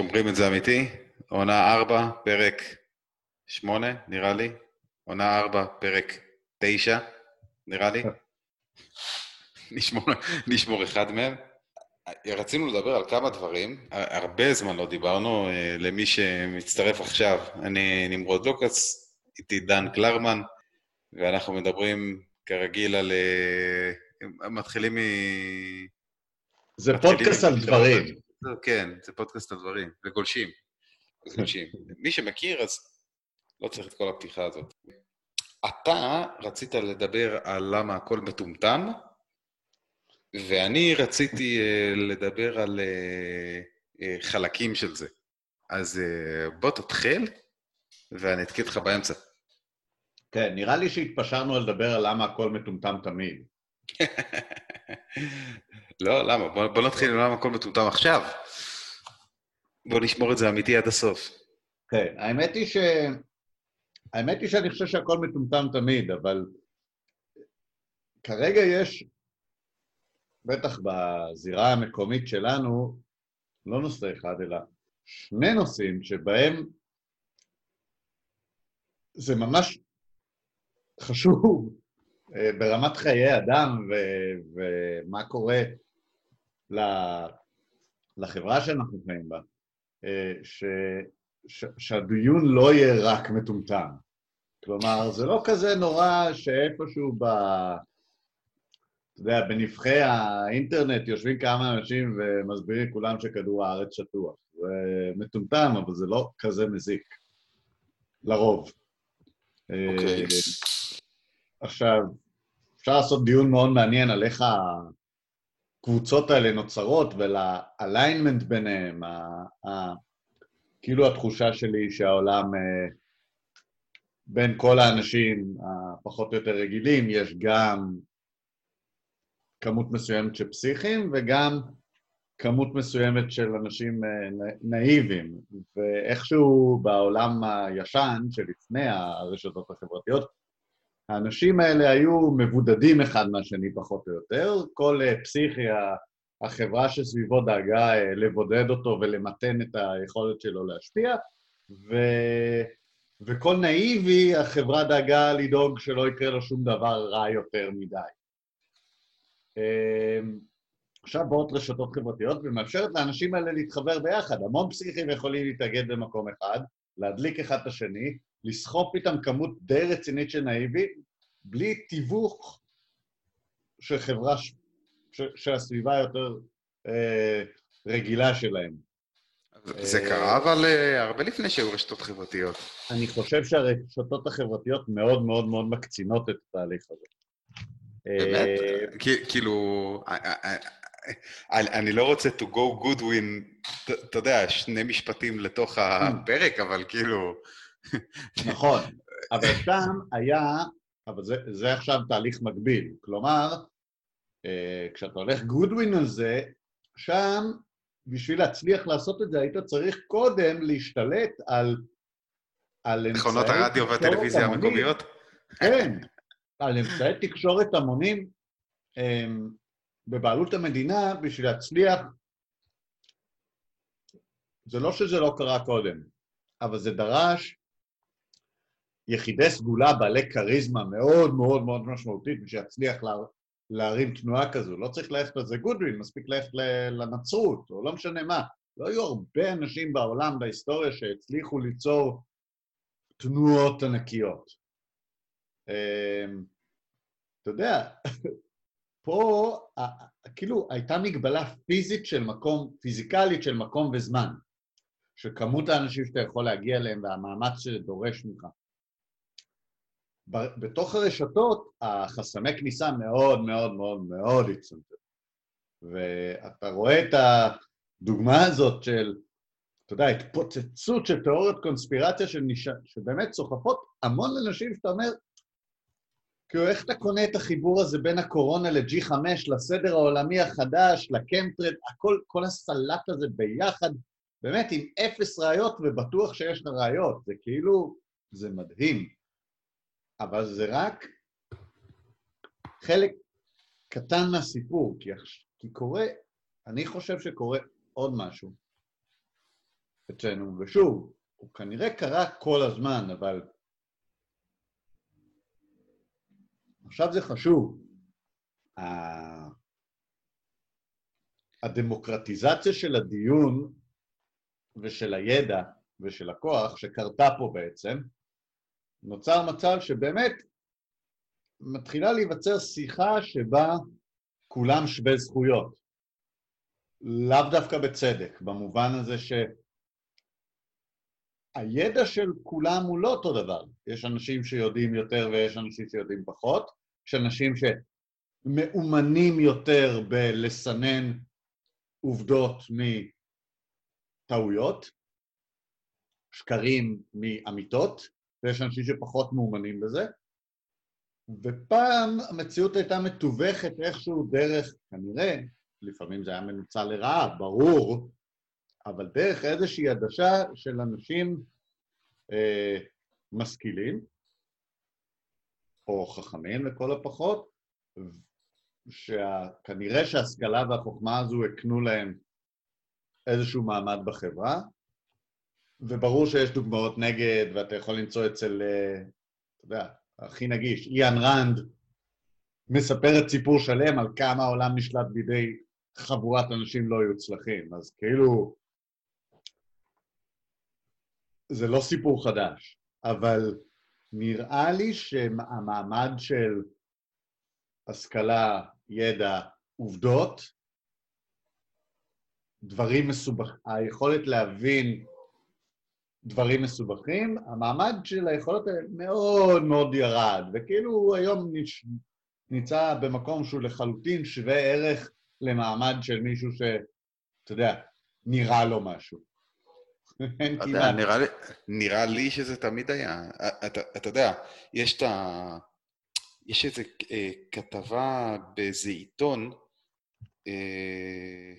שאומרים את זה אמיתי. עונה 4, פרק 8, נראה לי. עונה 4, פרק 9, נראה לי. נשמור, נשמור אחד מהם. רצינו לדבר על כמה דברים, הרבה זמן לא דיברנו, אה, למי שמצטרף עכשיו, אני נמרוד לוקאס, איתי דן קלרמן, ואנחנו מדברים כרגיל על... אה, מתחילים מ... זה פודקאסט על דברים. כן, זה פודקאסט על דברים, וגולשים. גולשים. מי שמכיר, אז לא צריך את כל הפתיחה הזאת. אתה רצית לדבר על למה הכל מטומטם, ואני רציתי uh, לדבר על uh, uh, חלקים של זה. אז בוא תתחיל, ואני אתקיע אותך באמצע. כן, נראה לי שהתפשרנו לדבר על למה הכל מטומטם תמיד. לא, למה? בוא, בוא נתחיל למה הכל מטומטם עכשיו. בוא נשמור את זה אמיתי עד הסוף. כן, האמת היא ש... האמת היא שאני חושב שהכל מטומטם תמיד, אבל כרגע יש, בטח בזירה המקומית שלנו, לא נושא אחד, אלא שני נושאים שבהם זה ממש חשוב ברמת חיי אדם ו- ומה קורה לחברה שאנחנו חיים בה, אה, ש- ש- שהדיון לא יהיה רק מטומטם. כלומר, זה לא כזה נורא שאיפשהו ב... אתה יודע, בנבחי האינטרנט יושבים כמה אנשים ומסבירים כולם שכדור הארץ שטוח. זה מטומטם, אבל זה לא כזה מזיק. לרוב. אוקיי. Okay. עכשיו, אפשר לעשות דיון מאוד מעניין על איך הקבוצות האלה נוצרות ולאליינמנט ביניהם, ה, ה, כאילו התחושה שלי שהעולם, אה, בין כל האנשים הפחות או יותר רגילים, יש גם כמות מסוימת של פסיכים וגם כמות מסוימת של אנשים אה, נאיבים, ואיכשהו בעולם הישן שלפני הרשתות החברתיות, האנשים האלה היו מבודדים אחד מהשני פחות או יותר, כל אה, פסיכי, החברה שסביבו דאגה אה, לבודד אותו ולמתן את היכולת שלו להשפיע, ו... וכל נאיבי, החברה דאגה לדאוג שלא יקרה לו שום דבר רע יותר מדי. אמ, עכשיו באות רשתות חברתיות ומאפשרת לאנשים האלה להתחבר ביחד. המון פסיכים יכולים להתאגד במקום אחד, להדליק אחד את השני, לסחוף איתם כמות די רצינית של נאיבי, בלי תיווך של חברה ש... ש... שהסביבה יותר אה, רגילה שלהם. זה קרה, אבל אה, הרבה לפני שהיו רשתות חברתיות. אני חושב שהרשתות החברתיות מאוד מאוד מאוד מקצינות את התהליך הזה. באמת? אה, כאילו, אני לא רוצה to go good win, אתה יודע, שני משפטים לתוך הפרק, אבל כאילו... נכון, אבל שם היה, אבל זה, זה עכשיו תהליך מקביל. כלומר, אה, כשאתה הולך win על זה, שם, בשביל להצליח לעשות את זה, היית צריך קודם להשתלט על... על מכונות הרדיו והטלוויזיה המקומיות? כן, על אמצעי תקשורת המונים. בבעלות המדינה בשביל להצליח. זה לא שזה לא קרה קודם, אבל זה דרש יחידי סגולה בעלי כריזמה מאוד מאוד מאוד משמעותית בשביל להצליח לה, להרים תנועה כזו. לא צריך ללכת לזה גודווין, מספיק ללכת לנצרות, או לא משנה מה. לא היו הרבה אנשים בעולם, בהיסטוריה, שהצליחו ליצור תנועות ענקיות. אמ, אתה יודע, פה כאילו הייתה מגבלה פיזית של מקום, פיזיקלית של מקום וזמן, של כמות האנשים שאתה יכול להגיע אליהם והמאמץ שזה דורש ממך. בתוך הרשתות החסמי כניסה מאוד מאוד מאוד מאוד הצטמצמו. ואתה רואה את הדוגמה הזאת של, אתה יודע, התפוצצות של תיאוריות קונספירציה שבאמת סוחפות המון אנשים שאתה אומר, כאילו, איך אתה קונה את החיבור הזה בין הקורונה ל-G5, לסדר העולמי החדש, לקמטרד, הכל, כל הסלט הזה ביחד, באמת, עם אפס ראיות, ובטוח שיש לך ראיות. זה כאילו, זה מדהים. אבל זה רק חלק קטן מהסיפור, כי, כי קורה, אני חושב שקורה עוד משהו. אצלנו, ושוב, הוא כנראה קרה כל הזמן, אבל עכשיו זה חשוב. הדמוקרטיזציה של הדיון ושל הידע ושל הכוח שקרתה פה בעצם, נוצר מצב שבאמת מתחילה להיווצר שיחה שבה כולם שווי זכויות. לאו דווקא בצדק, במובן הזה שהידע של כולם הוא לא אותו דבר. יש אנשים שיודעים יותר ויש אנשים שיודעים פחות, יש אנשים שמאומנים יותר בלסנן עובדות מטעויות, שקרים מאמיתות, ויש אנשים שפחות מאומנים בזה, ופעם המציאות הייתה מתווכת איכשהו דרך, כנראה, לפעמים זה היה מנוצל לרעה, ברור, אבל דרך איזושהי עדשה של אנשים אה, משכילים, או חכמים לכל הפחות, שכנראה שההשכלה והחוכמה הזו הקנו להם איזשהו מעמד בחברה, וברור שיש דוגמאות נגד, ואתה יכול למצוא אצל, אה, אתה יודע, הכי נגיש, איאן ראנד, מספרת סיפור שלם על כמה העולם נשלט בידי חבורת אנשים לא יוצלחים, אז כאילו, זה לא סיפור חדש, אבל נראה לי שהמעמד של השכלה, ידע, עובדות, דברים מסובכים, היכולת להבין דברים מסובכים, המעמד של היכולות האלה מאוד מאוד ירד, וכאילו הוא היום נמצא במקום שהוא לחלוטין שווה ערך למעמד של מישהו שאתה יודע, נראה לו משהו. אין כמעט. נראה, לי, נראה לי שזה תמיד היה. אתה, אתה יודע, יש את ה... יש איזו אה, כתבה באיזה עיתון, אה,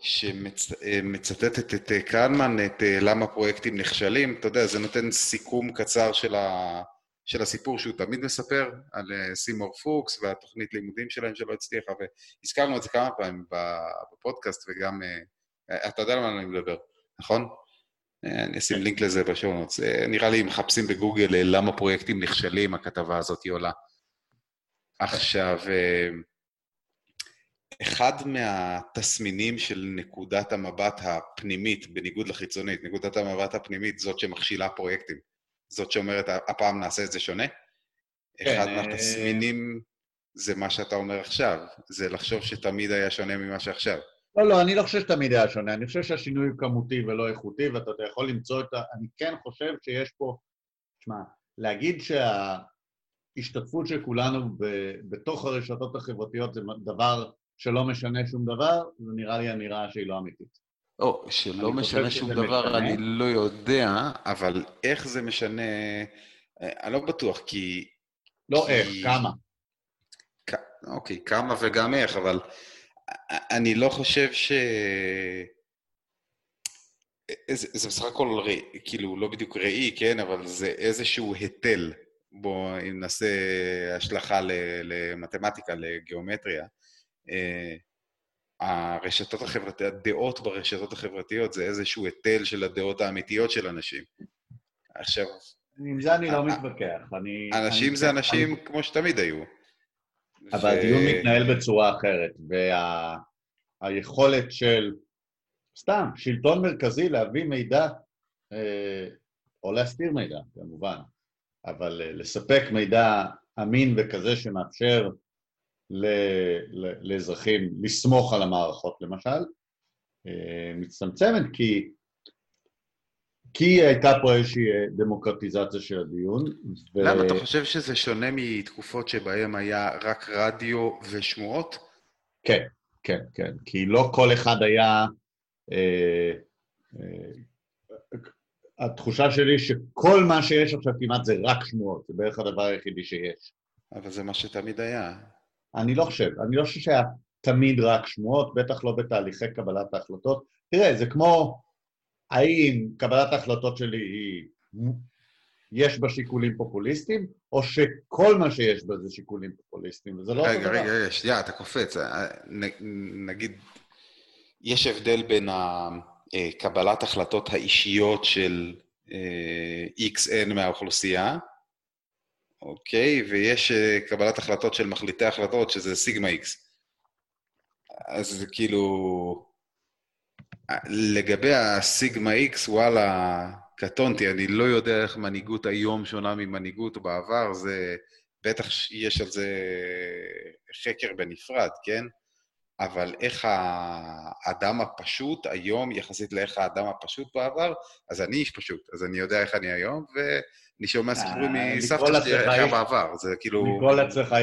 שמצטטת את אה, קרנמן, את אה, למה פרויקטים נכשלים. אתה יודע, זה נותן סיכום קצר של, ה, של הסיפור שהוא תמיד מספר, על אה, סימור פוקס והתוכנית לימודים שלהם שלא הצליחה, והזכרנו את זה כמה פעמים בפודקאסט, וגם, אתה יודע על מה אני מדבר, נכון? אני אשים לינק לזה בשונות. נראה לי אם מחפשים בגוגל למה פרויקטים נכשלים, הכתבה הזאת היא עולה. עכשיו, אחד מהתסמינים של נקודת המבט הפנימית, בניגוד לחיצונית, נקודת המבט הפנימית זאת שמכשילה פרויקטים. זאת שאומרת, הפעם נעשה את זה שונה. כן, אחד אה, מהתסמינים זה מה שאתה אומר עכשיו, זה לחשוב שתמיד היה שונה ממה שעכשיו. לא, לא, אני לא חושב שתמיד היה שונה, אני חושב שהשינוי הוא כמותי ולא איכותי, ואתה יכול למצוא את ה... אני כן חושב שיש פה... תשמע, להגיד שההשתתפות של כולנו ב... בתוך הרשתות החברתיות זה דבר שלא משנה שום דבר, זה נראה לי אמירה שהיא לא אמיתית. או, שלא משנה שום דבר, משנה. אני לא יודע, אבל איך זה משנה... אה, אני לא בטוח, כי... לא כי... איך, כמה. אוקיי, כמה וגם איך, אבל אני לא חושב ש... זה, זה בסך הכל, ראי, כאילו, לא בדיוק ראי, כן, אבל זה איזשהו היטל. בואו נעשה השלכה למתמטיקה, לגיאומטריה. אה, הרשתות החברתיות, הדעות ברשתות החברתיות זה איזשהו היטל של הדעות האמיתיות של אנשים. עכשיו... עם זה אני לא מתווכח. אני... אנשים זה אנשים כמו שתמיד היו. אבל הדיון מתנהל בצורה אחרת, והיכולת של, סתם, שלטון מרכזי להביא מידע, אה, או להסתיר מידע, כמובן, אבל אה, לספק מידע אמין וכזה שמאפשר לאזרחים לסמוך על המערכות למשל, אה, מצטמצמת כי, כי הייתה פה איזושהי דמוקרטיזציה של הדיון. ו... למה? אתה חושב שזה שונה מתקופות שבהן היה רק רדיו ושמועות? כן, כן, כן. כי לא כל אחד היה... אה, אה, התחושה שלי שכל מה שיש עכשיו כמעט זה רק שמועות, זה בערך הדבר היחידי שיש. אבל זה מה שתמיד היה. אני לא חושב, אני לא חושב שהיה תמיד רק שמועות, בטח לא בתהליכי קבלת ההחלטות. תראה, זה כמו האם קבלת ההחלטות שלי היא, יש בה שיקולים פופוליסטיים, או שכל מה שיש בה זה שיקולים פופוליסטיים, וזה לא רגע, אותו דבר. רגע, רגע, שנייה, אתה קופץ. אה, נגיד, יש הבדל בין ה... הקבלת החלטות האישיות של XN מהאוכלוסייה, אוקיי? ויש קבלת החלטות של מחליטי החלטות, שזה סיגמה X. אז כאילו... לגבי הסיגמה X, וואלה, קטונתי, אני לא יודע איך מנהיגות היום שונה ממנהיגות בעבר, זה... בטח יש על זה חקר בנפרד, כן? אבל איך האדם הפשוט היום, יחסית לאיך האדם הפשוט בעבר, אז אני איש פשוט, אז אני יודע איך אני היום, ואני שומע סיפורים מסבתא שלי איך היה בעבר, זה כאילו... לקרוא לעצמך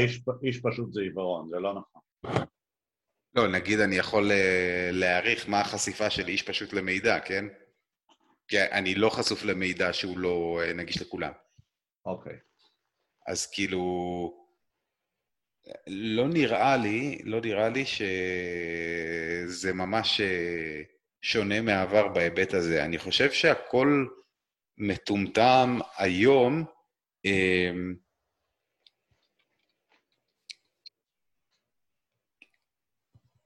איש פשוט זה עיוורון, זה לא נכון. לא, נגיד אני יכול אה, להעריך מה החשיפה של איש פשוט למידע, כן? כי אני לא חשוף למידע שהוא לא אה, נגיש לכולם. אוקיי. אז כאילו, לא נראה לי, לא נראה לי שזה ממש אה, שונה מהעבר בהיבט הזה. אני חושב שהכל מטומטם היום,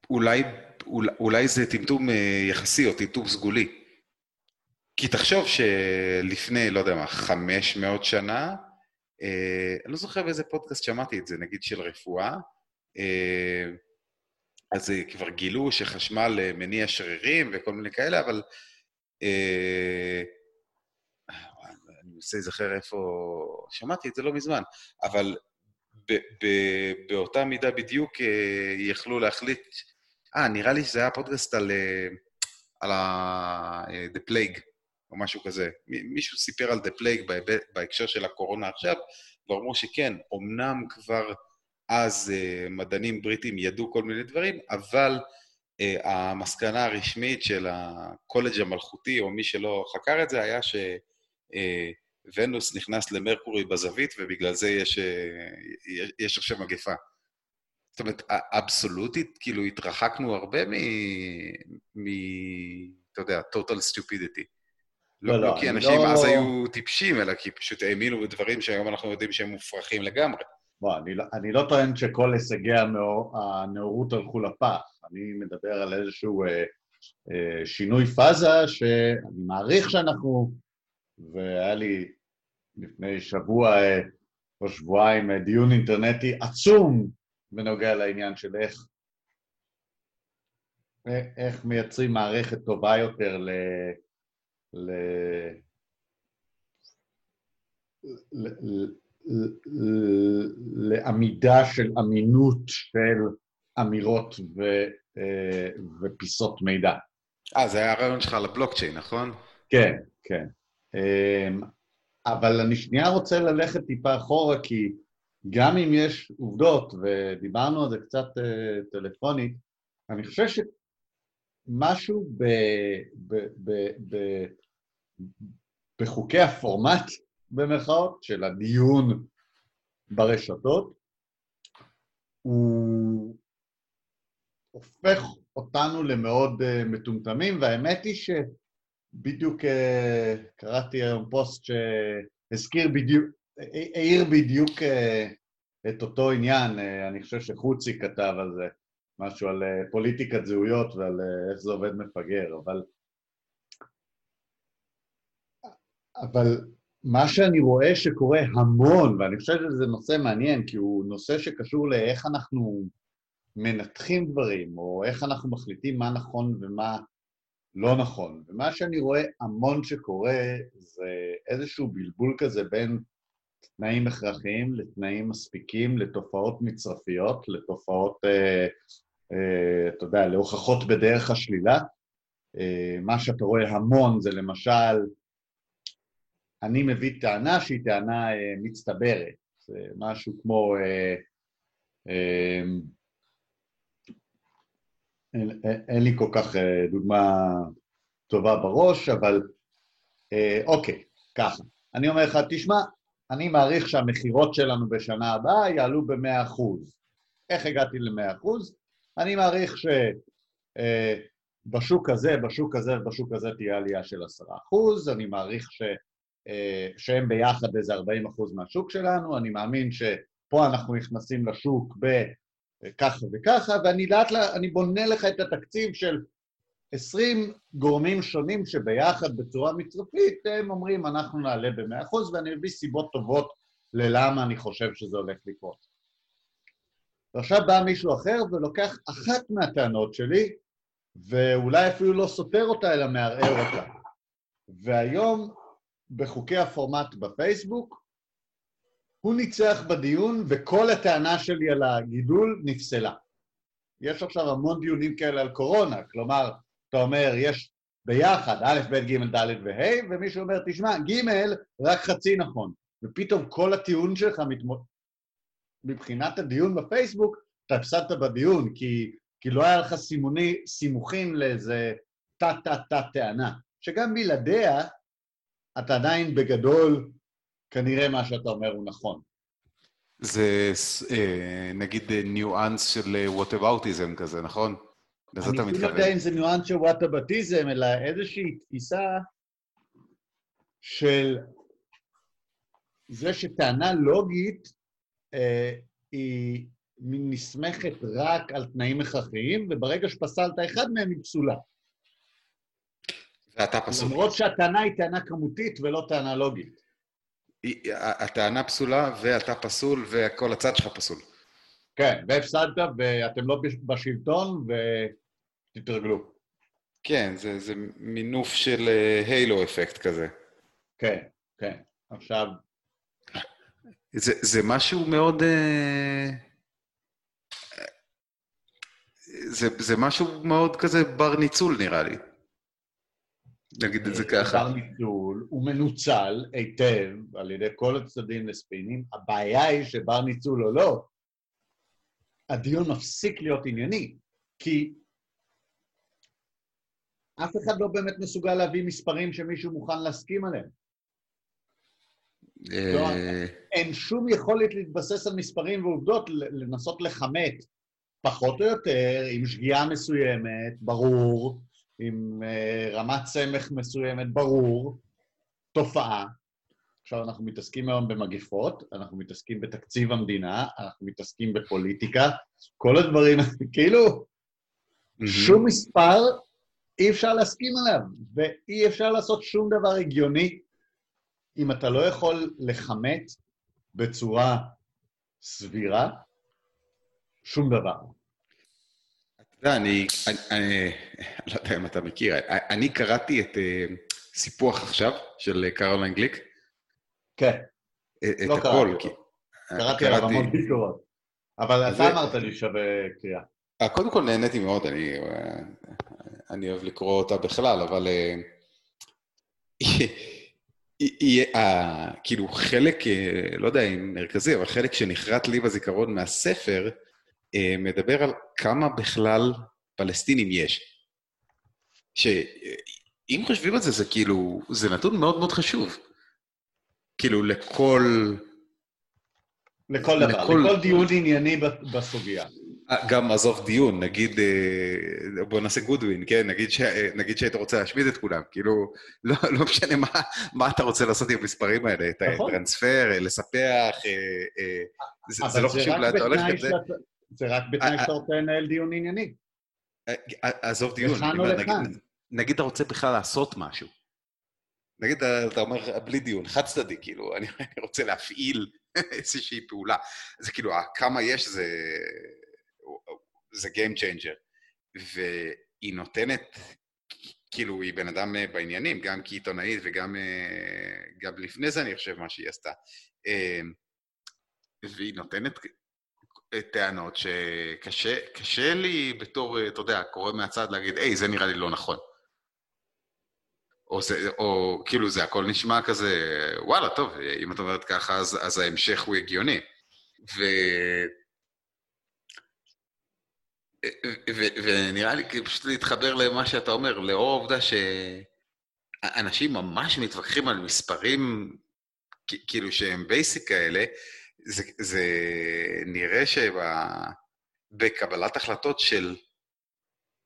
אולי, אולי, אולי זה טמטום אה, יחסי או טמטום סגולי. כי תחשוב שלפני, לא יודע מה, 500 שנה, אה, אני לא זוכר באיזה פודקאסט שמעתי את זה, נגיד של רפואה, אה, אז כבר גילו שחשמל אה, מניע שרירים וכל מיני כאלה, אבל... אה, מנסה להיזכר איפה... שמעתי את זה לא מזמן, אבל ב, ב, באותה מידה בדיוק אה, יכלו להחליט אה, נראה לי שזה היה פודקאסט על, אה, על ה... אה, The Plague, או משהו כזה. מישהו סיפר על The Plague בהקשר של הקורונה עכשיו, ואמרו שכן, אמנם כבר אז מדענים בריטים ידעו כל מיני דברים, אבל המסקנה הרשמית של הקולג' המלכותי, או מי שלא חקר את זה, היה uh, נכנס למרקורי בזווית, ובגלל זה יש, uh, יש עכשיו מגפה. זאת אומרת, אבסולוטית, כאילו התרחקנו הרבה מ... מ... אתה יודע, total stupidity. לא, לא, לא כי אנשים לא... אז היו טיפשים, אלא כי פשוט האמינו בדברים שהיום אנחנו יודעים שהם מופרכים לגמרי. בוא, אני לא, אני לא טוען שכל הישגי הנאור, הנאורות הלכו לפח. אני מדבר על איזשהו אה, אה, שינוי פאזה שאני מעריך שאנחנו, והיה לי לפני שבוע אה, או שבועיים אה, דיון אינטרנטי עצום בנוגע לעניין של איך, איך מייצרים מערכת טובה יותר ל... ל... ל... לעמידה של אמינות של אמירות ו, ופיסות מידע. אה, זה היה הרעיון שלך לבלוקצ'יין, נכון? כן, כן. אבל אני שנייה רוצה ללכת טיפה אחורה, כי גם אם יש עובדות, ודיברנו על זה קצת uh, טלפונית, אני חושב שמשהו ב, ב, ב, ב, בחוקי הפורמט, במרכאות, של הדיון ברשתות, הוא הופך אותנו למאוד uh, מטומטמים, והאמת היא שבדיוק uh, קראתי היום פוסט שהזכיר בדיוק, העיר בדיוק אה, את אותו עניין, אה, אני חושב שחוצי כתב על זה, משהו על אה, פוליטיקת זהויות ועל איך זה עובד מפגר, אבל... אבל מה שאני רואה שקורה המון, ואני חושב שזה נושא מעניין, כי הוא נושא שקשור לאיך אנחנו מנתחים דברים, או איך אנחנו מחליטים מה נכון ומה לא נכון. ומה שאני רואה המון שקורה זה איזשהו בלבול כזה בין תנאים הכרחיים לתנאים מספיקים, לתופעות מצרפיות, לתופעות, אה, אה, אתה יודע, להוכחות בדרך השלילה. אה, מה שאתה רואה המון זה למשל, אני מביא טענה שהיא טענה אה, מצטברת, זה משהו כמו... אה, אה, אין, אין לי כל כך אה, דוגמה טובה בראש, אבל אה, אוקיי, ככה. אני אומר לך, תשמע, אני מעריך שהמכירות שלנו בשנה הבאה יעלו ב-100%. איך הגעתי ל-100%? אני מעריך שבשוק אה, הזה, בשוק הזה ובשוק הזה תהיה עלייה של 10%, אני מעריך ש... אה, שהם ביחד איזה 40% מהשוק שלנו, אני מאמין שפה אנחנו נכנסים לשוק בככה וככה, ואני לאט לאט, אני בונה לך את התקציב של עשרים גורמים שונים שביחד בצורה מצרפית הם אומרים אנחנו נעלה במאה אחוז ואני מביא סיבות טובות ללמה אני חושב שזה הולך לקרות. ועכשיו בא מישהו אחר ולוקח אחת מהטענות שלי ואולי אפילו לא סותר אותה אלא מערער אותה. והיום בחוקי הפורמט בפייסבוק הוא ניצח בדיון וכל הטענה שלי על הגידול נפסלה. יש עכשיו המון דיונים כאלה על קורונה, כלומר, אתה אומר, יש ביחד א', ב', ג', ד' וה', ומישהו אומר, תשמע, ג' רק חצי נכון. ופתאום כל הטיעון שלך מתמוד... מבחינת הדיון בפייסבוק, אתה הפסדת בדיון, כי, כי לא היה לך סימוני, סימוכים לאיזה תת-תת-תת טענה, שגם בלעדיה אתה עדיין בגדול, כנראה מה שאתה אומר הוא נכון. זה אה, נגיד ניואנס של whataboutism כזה, נכון? לזה אתה מתכוון. אני לא יודע אם זה ניואנס של whataboutism, אלא איזושהי תפיסה של זה שטענה לוגית אה, היא נסמכת רק על תנאים הכרחיים, וברגע שפסלת אחד מהם היא פסולה. ואתה פסול. למרות שהטענה היא טענה כמותית ולא טענה לוגית. הטענה פסולה ואתה פסול וכל הצד שלך פסול. כן, והפסדת ואתם לא בשלטון ותתרגלו. כן, זה, זה מינוף של הילו אפקט כזה. כן, כן. עכשיו... זה, זה משהו מאוד... אה, זה, זה משהו מאוד כזה בר ניצול נראה לי. נגיד את זה ככה. בר ניצול, הוא מנוצל היטב על ידי כל הצדדים לספינים. הבעיה היא שבר ניצול או לא, הדיון מפסיק להיות ענייני, כי אף אחד לא באמת מסוגל להביא מספרים שמישהו מוכן להסכים עליהם. לא, אין שום יכולת להתבסס על מספרים ועובדות, לנסות לכמת פחות או יותר, עם שגיאה מסוימת, ברור, עם uh, רמת סמך מסוימת, ברור, תופעה. עכשיו אנחנו מתעסקים היום במגפות, אנחנו מתעסקים בתקציב המדינה, אנחנו מתעסקים בפוליטיקה, כל הדברים, כאילו. שום מספר אי אפשר להסכים עליו, ואי אפשר לעשות שום דבר הגיוני אם אתה לא יכול לכמת בצורה סבירה שום דבר. יודע, אני, אני, אני לא יודע אם אתה מכיר, אני קראתי את uh, סיפוח עכשיו של קרוליין גליק. כן, את, לא את קראתי. קראתי עליו המון ביקורות, אבל אתה אמרת לי שווה קריאה. אה, קודם כל נהניתי מאוד, אני, אה, אני אוהב לקרוא אותה בכלל, אבל כאילו חלק, לא יודע אם מרכזי, אבל חלק שנחרט לי בזיכרון מהספר, אה, מדבר על כמה בכלל פלסטינים יש. שאם חושבים על זה, זה כאילו, זה נתון מאוד מאוד חשוב. כאילו, לכל... לכל דבר, לכל, לכל דיון ענייני בסוגיה. אה, גם עזוב דיון, נגיד, אה, בוא נעשה גודווין, כן? נגיד, ש, נגיד שהיית רוצה להשמיד את כולם, כאילו, לא, לא משנה מה, מה אתה רוצה לעשות עם המספרים האלה, את נכון. הטרנספר, לספח, זה, זה לא חשוב לאן אתה הולך את זה. זה רק בתנאי שאתה רוצה לנהל דיון ענייני. עזוב דיון, נגיד אתה רוצה בכלל לעשות משהו. נגיד אתה אומר, בלי דיון, חד צדדי, כאילו, אני רוצה להפעיל איזושהי פעולה. זה כאילו, כמה יש זה... זה Game Changer. והיא נותנת, כאילו, היא בן אדם בעניינים, גם כעיתונאית וגם גם לפני זה, אני חושב, מה שהיא עשתה. והיא נותנת טענות שקשה לי בתור, אתה יודע, קורא מהצד להגיד, היי, זה נראה לי לא נכון. או, זה, או כאילו זה הכל נשמע כזה, וואלה, טוב, אם את אומרת ככה, אז, אז ההמשך הוא הגיוני. ו... ו- ונראה לי פשוט להתחבר למה שאתה אומר, לאור העובדה שאנשים ממש מתווכחים על מספרים כאילו שהם בייסיק כאלה, זה, זה נראה שבקבלת החלטות של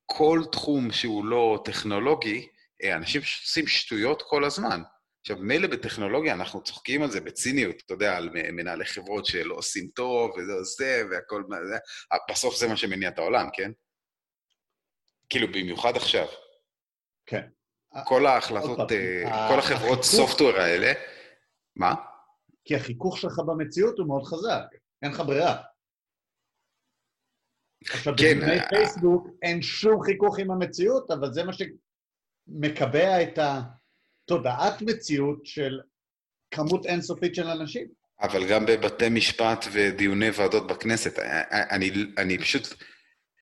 כל תחום שהוא לא טכנולוגי, אה, אנשים עושים שטויות כל הזמן. עכשיו, מילא בטכנולוגיה אנחנו צוחקים על זה בציניות, אתה יודע, על מנהלי חברות שלא עושים טוב, וזה זה, והכל, זה, בסוף זה מה שמניע את העולם, כן? כאילו, במיוחד עכשיו. כן. כל ההחלטות, אה, כל החברות סופטוור האלה, מה? כי החיכוך שלך במציאות הוא מאוד חזק, אין לך ברירה. עכשיו, כן, בדיוני אה, פייסבוק אין שום חיכוך עם המציאות, אבל זה מה שמקבע את התודעת מציאות של כמות אינסופית של אנשים. אבל גם בבתי משפט ודיוני ועדות בכנסת. אני, אני פשוט,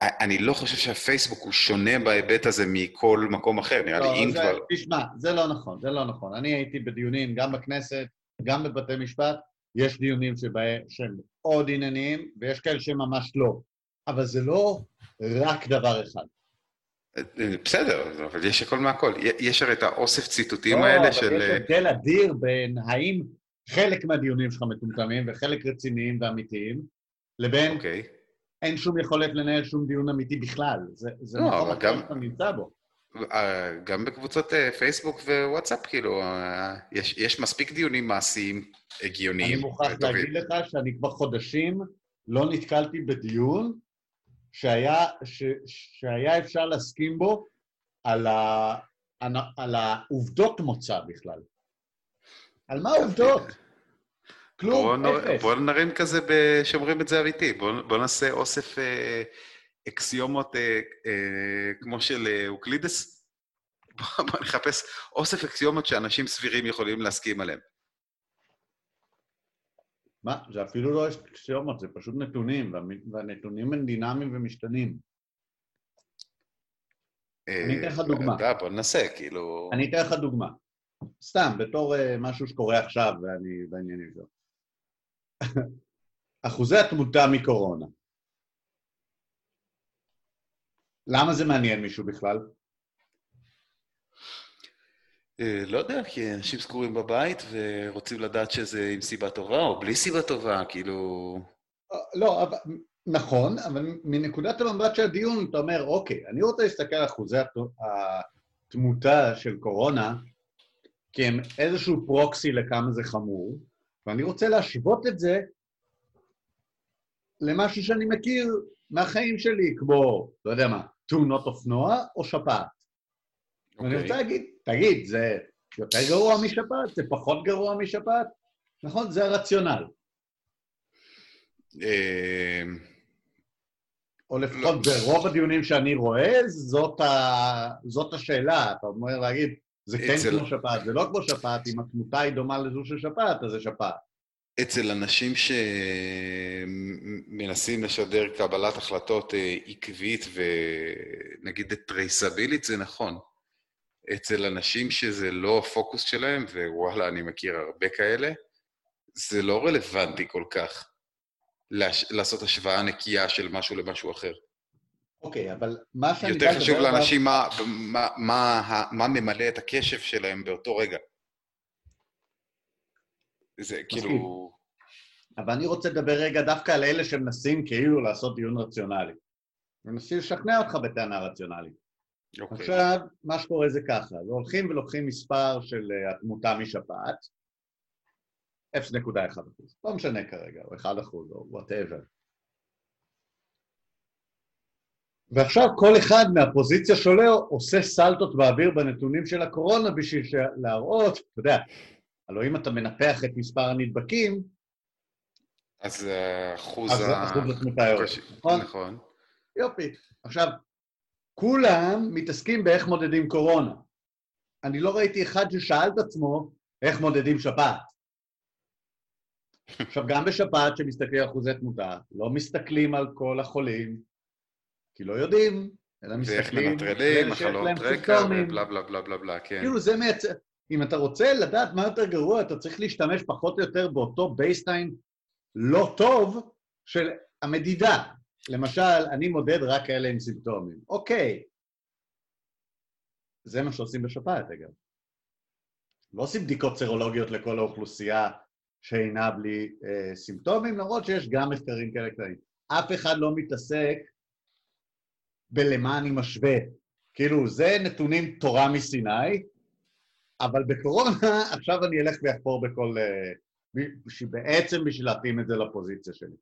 אני לא חושב שהפייסבוק הוא שונה בהיבט הזה מכל מקום אחר, נראה לי, לא, אם זה- כבר... תשמע, זה לא נכון, זה לא נכון. אני הייתי בדיונים גם בכנסת, גם בבתי משפט, יש דיונים שבהם, שהם מאוד ענייניים, ויש כאלה שממש לא. אבל זה לא רק דבר אחד. בסדר, אבל יש הכל מהכל. יש הרי את האוסף ציטוטים לא, האלה אבל של... יש הבדל אדיר בין האם חלק מהדיונים שלך מטומטמים וחלק רציניים ואמיתיים, לבין אוקיי. אין שום יכולת לנהל שום דיון אמיתי בכלל. זה, זה לא, מקום אבל אחר שאתה נמצא בו. אה, גם בקבוצות אה, פייסבוק ווואטסאפ, כאילו, אה, יש, יש מספיק דיונים מעשיים הגיוניים. אני מוכרח וטובים. להגיד לך שאני כבר חודשים לא נתקלתי בדיון שהיה, ש, שהיה אפשר להסכים בו על, ה, על העובדות מוצא בכלל. על מה העובדות? כלום, בואו נ- אפס. בואו נרים כזה ב- שאומרים את זה אמיתי. בואו בוא נעשה אוסף אה, אקסיומות אה, אה, כמו של אה, אוקלידס. בוא נחפש אוסף אקסיומות שאנשים סבירים יכולים להסכים עליהם. מה? זה אפילו לא אקסיומות, זה פשוט נתונים, והנתונים הם דינמיים ומשתנים. אני אתן לך אה, דוגמה. אתה בוא ננסה, כאילו... אני אתן לך דוגמה. סתם, בתור uh, משהו שקורה עכשיו, ואני בעניינים שלו. אחוזי התמותה מקורונה. למה זה מעניין מישהו בכלל? אה, לא יודע, כי אנשים סגורים בבית ורוצים לדעת שזה עם סיבה טובה או בלי סיבה טובה, כאילו... אה, לא, אבל, נכון, אבל מנקודת המבט של הדיון, אתה אומר, אוקיי, אני רוצה להסתכל על אחוזי הת- התמותה של קורונה, כי הם איזשהו פרוקסי לכמה זה חמור, ואני רוצה להשוות את זה למשהו שאני מכיר מהחיים שלי, כמו, לא יודע מה, תאונות אופנוע או שפעת. ואני אוקיי. רוצה להגיד, תגיד, זה יותר גרוע משפעת? זה פחות גרוע משפעת? נכון? זה הרציונל. אה, או לפחות לא. ברוב הדיונים שאני רואה, זאת, ה... זאת השאלה. אתה אומר להגיד, זה כן כמו שפעת, זה לא כמו שפעת, אם התמותה היא דומה לזו של שפעת, אז זה שפעת. אצל אנשים שמנסים לשדר קבלת החלטות אה, עקבית ונגיד טרייסבילית, זה נכון. אצל אנשים שזה לא הפוקוס שלהם, ווואלה, אני מכיר הרבה כאלה, זה לא רלוונטי כל כך להש... לעשות השוואה נקייה של משהו למשהו אחר. אוקיי, אבל מה שאני... יותר חשוב לאנשים מה, מה, מה, מה ממלא את הקשב שלהם באותו רגע. זה כאילו... אבל אני רוצה לדבר רגע דווקא על אלה שמנסים כאילו לעשות דיון רציונלי. מנסים לשכנע אותך בטענה רציונלית. אוקיי. עכשיו, מה שקורה זה ככה, והולכים ולוקחים מספר של אה, התמותה משפעת, 0.1 אחוז, לא משנה כרגע, או 1 אחוז, או וואטאבר. ועעכשיו כל אחד מהפוזיציה שלו עושה סלטות באוויר בנתונים של הקורונה בשביל להראות, אתה יודע, הלוא אם אתה מנפח את מספר הנדבקים, אז האחוז אז ה... אחוז התמותה יורד, נכון? נכון. יופי. עכשיו, כולם מתעסקים באיך מודדים קורונה. אני לא ראיתי אחד ששאל את עצמו איך מודדים שפעת. עכשיו, גם בשפעת שמסתכלים על אחוזי תמותה, לא מסתכלים על כל החולים, כי לא יודעים, אלא ואיך מסתכלים על מנטרלים, מחלות רקע. ובלה בלה בלה בלה בלה, כן. כאילו זה מייצר... אם אתה רוצה לדעת מה יותר גרוע, אתה צריך להשתמש פחות או יותר באותו בייסטיין לא טוב של המדידה. למשל, אני מודד רק כאלה עם סימפטומים. אוקיי. זה מה שעושים בשפעת, אגב. לא עושים בדיקות סרולוגיות לכל האוכלוסייה שאינה בלי אה, סימפטומים, למרות שיש גם מחקרים כאלה קטנים. אף אחד לא מתעסק בלמה אני משווה. כאילו, זה נתונים תורה מסיני, אבל בקורונה עכשיו אני אלך ואחפור בכל... אה, בעצם בשביל להתאים את זה לפוזיציה שלי.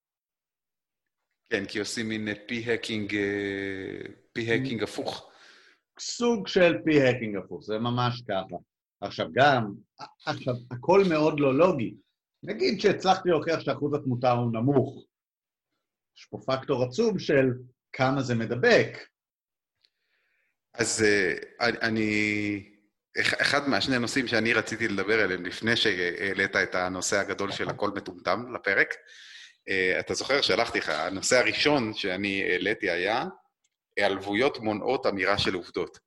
כן, כי עושים מין p-hacking, p-hacking הפוך. סוג של p-hacking הפוך, זה ממש ככה. עכשיו גם, עכשיו, הכל מאוד לא לוגי. נגיד שהצלחתי להוכיח שאחוז התמותה הוא נמוך. יש פה פקטור עצום של כמה זה מדבק. אז אני... אחד מהשני נושאים שאני רציתי לדבר עליהם לפני שהעלית את הנושא הגדול של הכל מטומטם לפרק, uh, אתה זוכר, שלחתי לך, הנושא הראשון שאני העליתי היה היעלבויות מונעות אמירה של עובדות.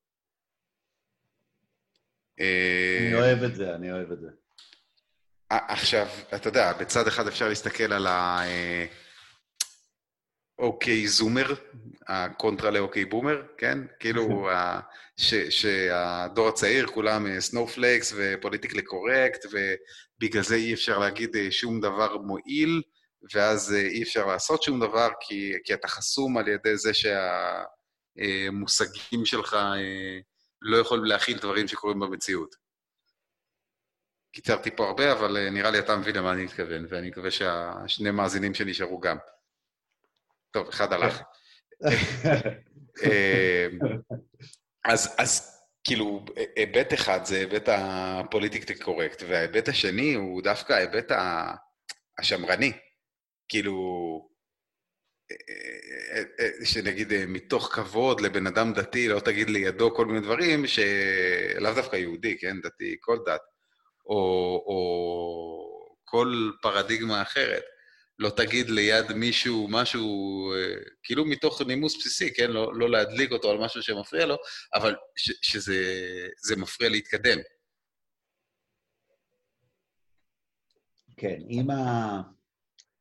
אני אוהב את זה, אני אוהב את זה. עכשיו, אתה יודע, בצד אחד אפשר להסתכל על ה... OK zoomer, הקונטרה ל OK boomer, כן? כאילו, ש, שהדור הצעיר, כולם snowflakes ופוליטיקלי קורקט, ובגלל זה אי אפשר להגיד אה, שום דבר מועיל, ואז אה, אי אפשר לעשות שום דבר, כי, כי אתה חסום על ידי זה שהמושגים שלך אה, לא יכולים להכיל דברים שקורים במציאות. קיצרתי פה הרבה, אבל נראה לי אתה מבין למה אני מתכוון, ואני מקווה שהשני מאזינים שנשארו גם. טוב, אחד הלך. אמ, אז, אז כאילו, היבט אחד זה היבט הפוליטיקלי קורקט, וההיבט השני הוא דווקא ההיבט השמרני. כאילו, אה, אה, אה, שנגיד מתוך כבוד לבן אדם דתי, לא תגיד לידו כל מיני דברים שלאו דווקא יהודי, כן? דתי, כל דת, או, או כל פרדיגמה אחרת. לא תגיד ליד מישהו משהו, אה, כאילו מתוך נימוס בסיסי, כן? לא, לא להדליק אותו על משהו שמפריע לו, אבל ש, שזה מפריע להתקדם. כן, אם, ה...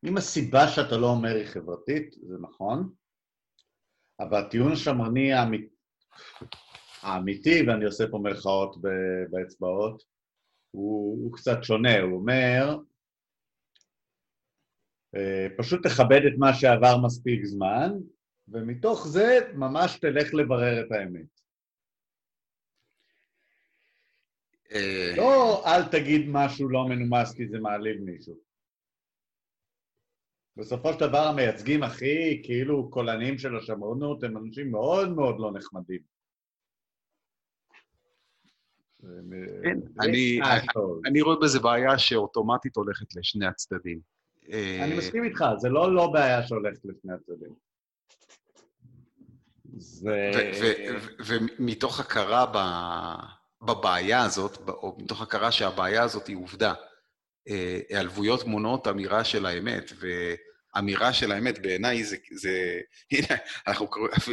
אם הסיבה שאתה לא אומר היא חברתית, זה נכון, אבל הטיעון השמרני האמית... האמיתי, ואני עושה פה מירכאות באצבעות, הוא, הוא קצת שונה, הוא אומר, פשוט תכבד את מה שעבר מספיק זמן, ומתוך זה ממש תלך לברר את האמת. אה, לא אל תגיד משהו לא מנומס כי זה מעליב מישהו. בסופו של דבר המייצגים הכי כאילו קולניים של השמרנות הם אנשים מאוד מאוד לא נחמדים. כן, אני רואה בזה בעיה שאוטומטית הולכת לשני הצדדים. אני מסכים איתך, זה לא לא בעיה שהולכת לפני הצדדים. ומתוך הכרה בבעיה הזאת, או מתוך הכרה שהבעיה הזאת היא עובדה, אה, היעלבויות מונעות אמירה של האמת, ואמירה של האמת בעיניי זה, זה... הנה, אנחנו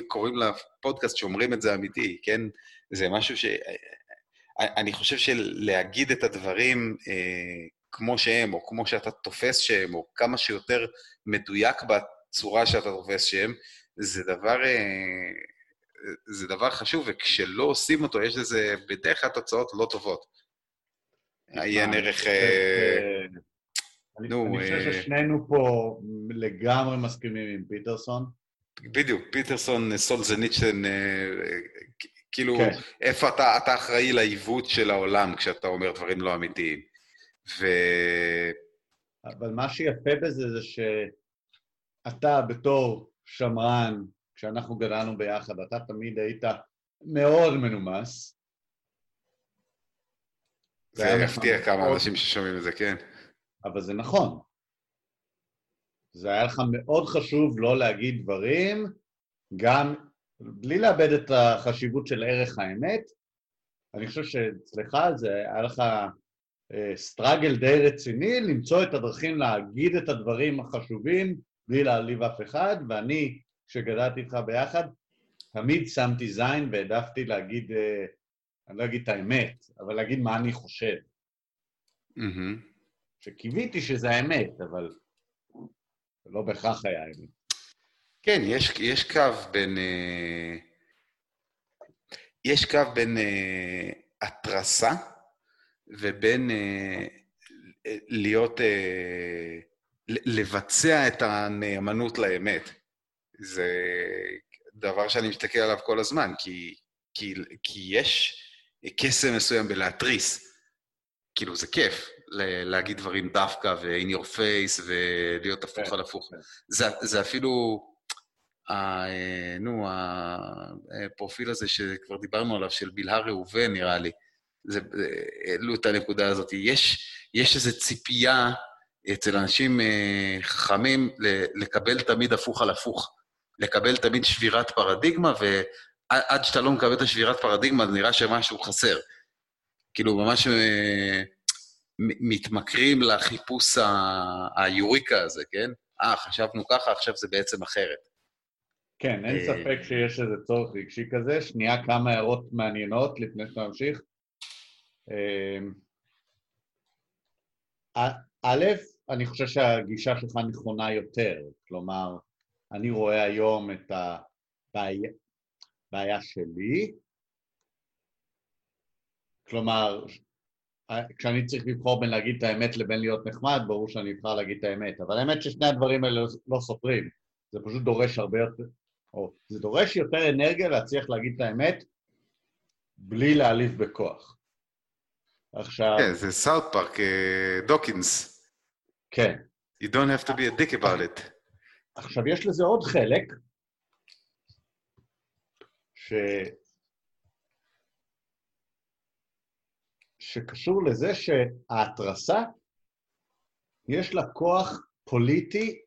קוראים לפודקאסט שאומרים את זה אמיתי, כן? זה משהו ש... אני חושב שלהגיד את הדברים אה, כמו שהם, או כמו שאתה תופס שהם, או כמה שיותר מדויק בצורה שאתה תופס שהם, זה דבר, אה, זה דבר חשוב, וכשלא עושים אותו, יש לזה בדרך כלל תוצאות לא טובות. עיין ערך... אה, אני חושב ששנינו פה לגמרי מסכימים עם פיטרסון. בדיוק, פיטרסון, סולזניצ'ן, כאילו, כן. איפה אתה אחראי לעיוות של העולם כשאתה אומר דברים לא אמיתיים. ו... אבל מה שיפה בזה זה שאתה בתור שמרן, כשאנחנו גדלנו ביחד, אתה תמיד היית מאוד מנומס. זה יפתיע כמה מאוד... אנשים ששומעים את זה, כן. אבל זה נכון. זה היה לך מאוד חשוב לא להגיד דברים, גם בלי לאבד את החשיבות של ערך האמת. אני חושב שאצלך זה היה לך סטראגל די רציני, למצוא את הדרכים להגיד את הדברים החשובים בלי להעליב אף אחד, ואני, כשגדלתי איתך ביחד, תמיד שמתי זין והעדפתי להגיד, אה, אני לא אגיד את האמת, אבל להגיד מה אני חושב. Mm-hmm. שקיוויתי שזה האמת, אבל זה לא בהכרח היה האמת. כן, יש, יש קו בין... אה, יש קו בין אה, התרסה ובין אה, להיות, אה, לבצע את הנאמנות לאמת. זה דבר שאני מסתכל עליו כל הזמן, כי, כי, כי יש קסם מסוים בלהתריס. כאילו, זה כיף להגיד דברים דווקא ו-in your face ולהיות הפוך כן, על הפוך. כן. זה, זה אפילו... ה, נו, הפרופיל הזה שכבר דיברנו עליו, של בלהה ראובן, נראה לי, זה, העלו את הנקודה הזאת. יש, יש איזו ציפייה אצל אנשים אה, חכמים לקבל תמיד הפוך על הפוך. לקבל תמיד שבירת פרדיגמה, ועד שאתה לא מקבל את השבירת פרדיגמה, זה נראה שמשהו חסר. כאילו, ממש אה, מתמכרים לחיפוש היוריקה הזה, כן? אה, חשבנו ככה, עכשיו זה בעצם אחרת. כן, אין אה, ספק שיש איזה צורך רגשי כזה. שנייה, כמה הערות מעניינות לפני שאתה ממשיך. א', אני חושב שהגישה שלך נכונה יותר, כלומר, אני רואה היום את הבעיה שלי, כלומר, כשאני צריך לבחור בין להגיד את האמת לבין להיות נחמד, ברור שאני אבחר להגיד את האמת, אבל האמת ששני הדברים האלה לא סופרים, זה פשוט דורש הרבה יותר, או זה דורש יותר אנרגיה להצליח להגיד את האמת בלי להעליב בכוח. עכשיו... כן, זה סאוט פארק, דוקינס. כן. You don't have to be a dick about it. עכשיו, יש לזה עוד חלק, ש... שקשור לזה שההתרסה, יש לה כוח פוליטי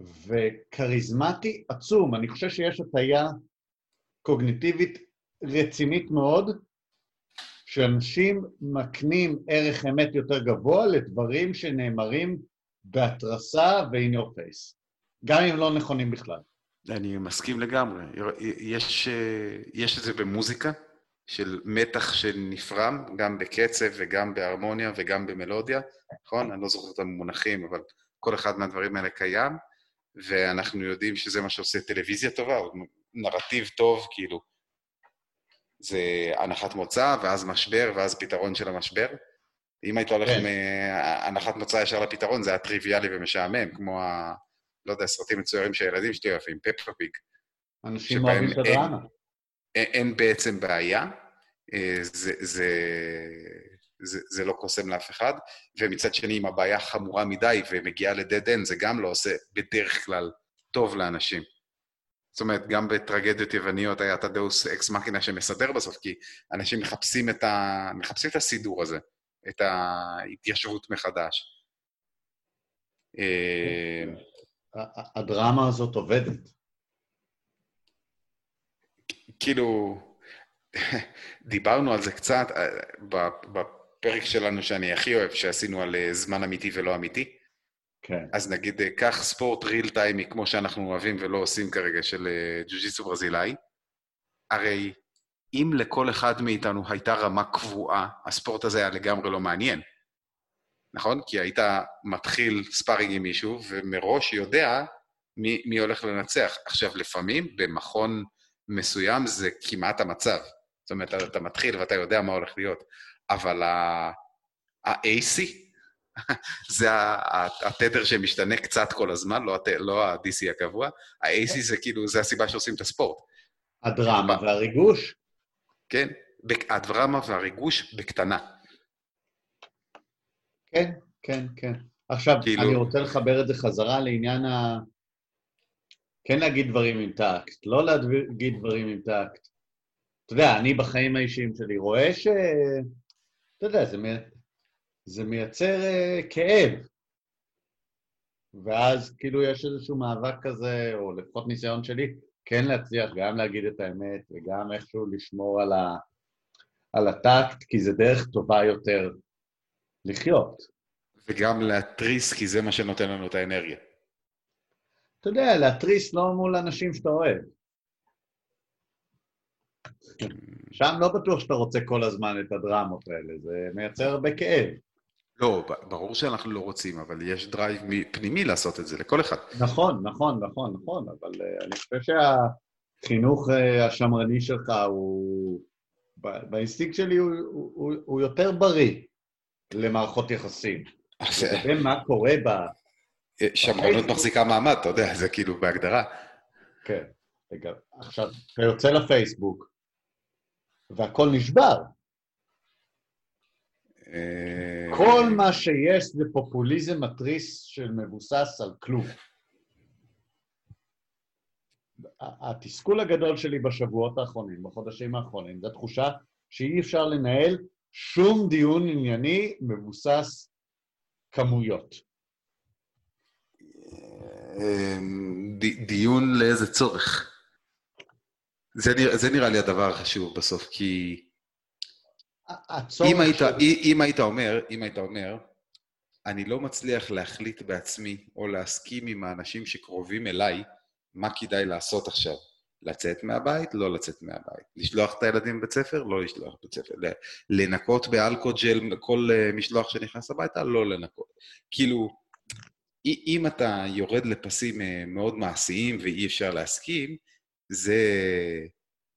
וכריזמטי עצום. אני חושב שיש הטיה קוגניטיבית רצינית מאוד, שאנשים מקנים ערך אמת יותר גבוה לדברים שנאמרים בהתרסה ו-in your face, גם אם לא נכונים בכלל. אני מסכים לגמרי. יש, יש את זה במוזיקה, של מתח שנפרם, גם בקצב וגם בהרמוניה וגם במלודיה, נכון? אני לא זוכר את המונחים, אבל כל אחד מהדברים האלה קיים, ואנחנו יודעים שזה מה שעושה טלוויזיה טובה, או נרטיב טוב, כאילו. זה הנחת מוצא, ואז משבר, ואז פתרון של המשבר. אם היית הולך כן. מהנחת מוצא ישר לפתרון, זה היה טריוויאלי ומשעמם, כמו ה... לא יודע, סרטים מצוירים שהילדים שלי אוהבים, פפר פיק. אנשים אוהבים הדרמה. אין, אין בעצם בעיה, אה, זה, זה, זה, זה לא קוסם לאף אחד, ומצד שני, אם הבעיה חמורה מדי ומגיעה ל dead end, זה גם לא עושה בדרך כלל טוב לאנשים. זאת אומרת, גם בטרגדיות יווניות היה את הדאוס אקס מכינה שמסדר בסוף, כי אנשים מחפשים את, ה... מחפשים את הסידור הזה, את ההתיישבות מחדש. אה, הדרמה הזאת עובדת. כאילו, דיברנו על זה קצת אה, בפרק שלנו שאני הכי אוהב, שעשינו על אה, זמן אמיתי ולא אמיתי. כן. אז נגיד, אה, קח ספורט ריל טיימי, כמו שאנחנו אוהבים ולא עושים כרגע, של אה, ג'ו-ג'יסו ברזילאי. הרי אם לכל אחד מאיתנו הייתה רמה קבועה, הספורט הזה היה לגמרי לא מעניין. נכון? כי היית מתחיל ספארינג עם מישהו, ומראש יודע מי, מי הולך לנצח. עכשיו, לפעמים במכון מסוים זה כמעט המצב. זאת אומרת, אתה מתחיל ואתה יודע מה הולך להיות, אבל ה-AC, זה התדר שמשתנה קצת כל הזמן, לא. לא ה-DC הקבוע. ה-AC זה כאילו, זה הסיבה שעושים את הספורט. הדרמה והריגוש. כן, הדרמה והריגוש בקטנה. כן, כן, כן. עכשיו, כאילו... אני רוצה לחבר את זה חזרה לעניין ה... כן להגיד דברים עם טקט, לא להגיד דברים עם טקט. אתה יודע, אני בחיים האישיים שלי רואה ש... אתה יודע, זה זה מייצר uh, כאב. ואז כאילו יש איזשהו מאבק כזה, או לפחות ניסיון שלי, כן להצליח גם להגיד את האמת וגם איכשהו לשמור על, ה, על הטקט, כי זה דרך טובה יותר לחיות. וגם להתריס, כי זה מה שנותן לנו את האנרגיה. אתה יודע, להתריס לא מול אנשים שאתה אוהב. שם לא בטוח שאתה רוצה כל הזמן את הדרמות האלה, זה מייצר הרבה כאב. לא, ברור שאנחנו לא רוצים, אבל יש drive פנימי לעשות את זה לכל אחד. נכון, נכון, נכון, נכון, אבל אה, אני חושב שהחינוך אה, השמרני שלך הוא... באינסטינקט שלי הוא, הוא, הוא, יותר בריא למערכות יחסים. לגבי מה קורה ב... אה, שמרנות מחזיקה מעמד, אתה יודע, זה כאילו בהגדרה. כן, עכשיו, אתה יוצא לפייסבוק, והכל נשבר. כל מה שיש זה פופוליזם מתריס של מבוסס על כלום. התסכול הגדול שלי בשבועות האחרונים, בחודשים האחרונים, זו תחושה שאי אפשר לנהל שום דיון ענייני מבוסס כמויות. אמ, דיון לאיזה צורך? זה נראה לי הדבר החשוב בסוף, כי... אם היית, ש... אם היית אומר, אם היית אומר, אני לא מצליח להחליט בעצמי או להסכים עם האנשים שקרובים אליי מה כדאי לעשות עכשיו. לצאת מהבית, לא לצאת מהבית. לשלוח את הילדים לבית ספר, לא לשלוח לבית ספר. לנקות באלכוג'ל כל אה, משלוח שנכנס הביתה, לא לנקות. כאילו, אם אתה יורד לפסים אה, מאוד מעשיים ואי אפשר להסכים, זה...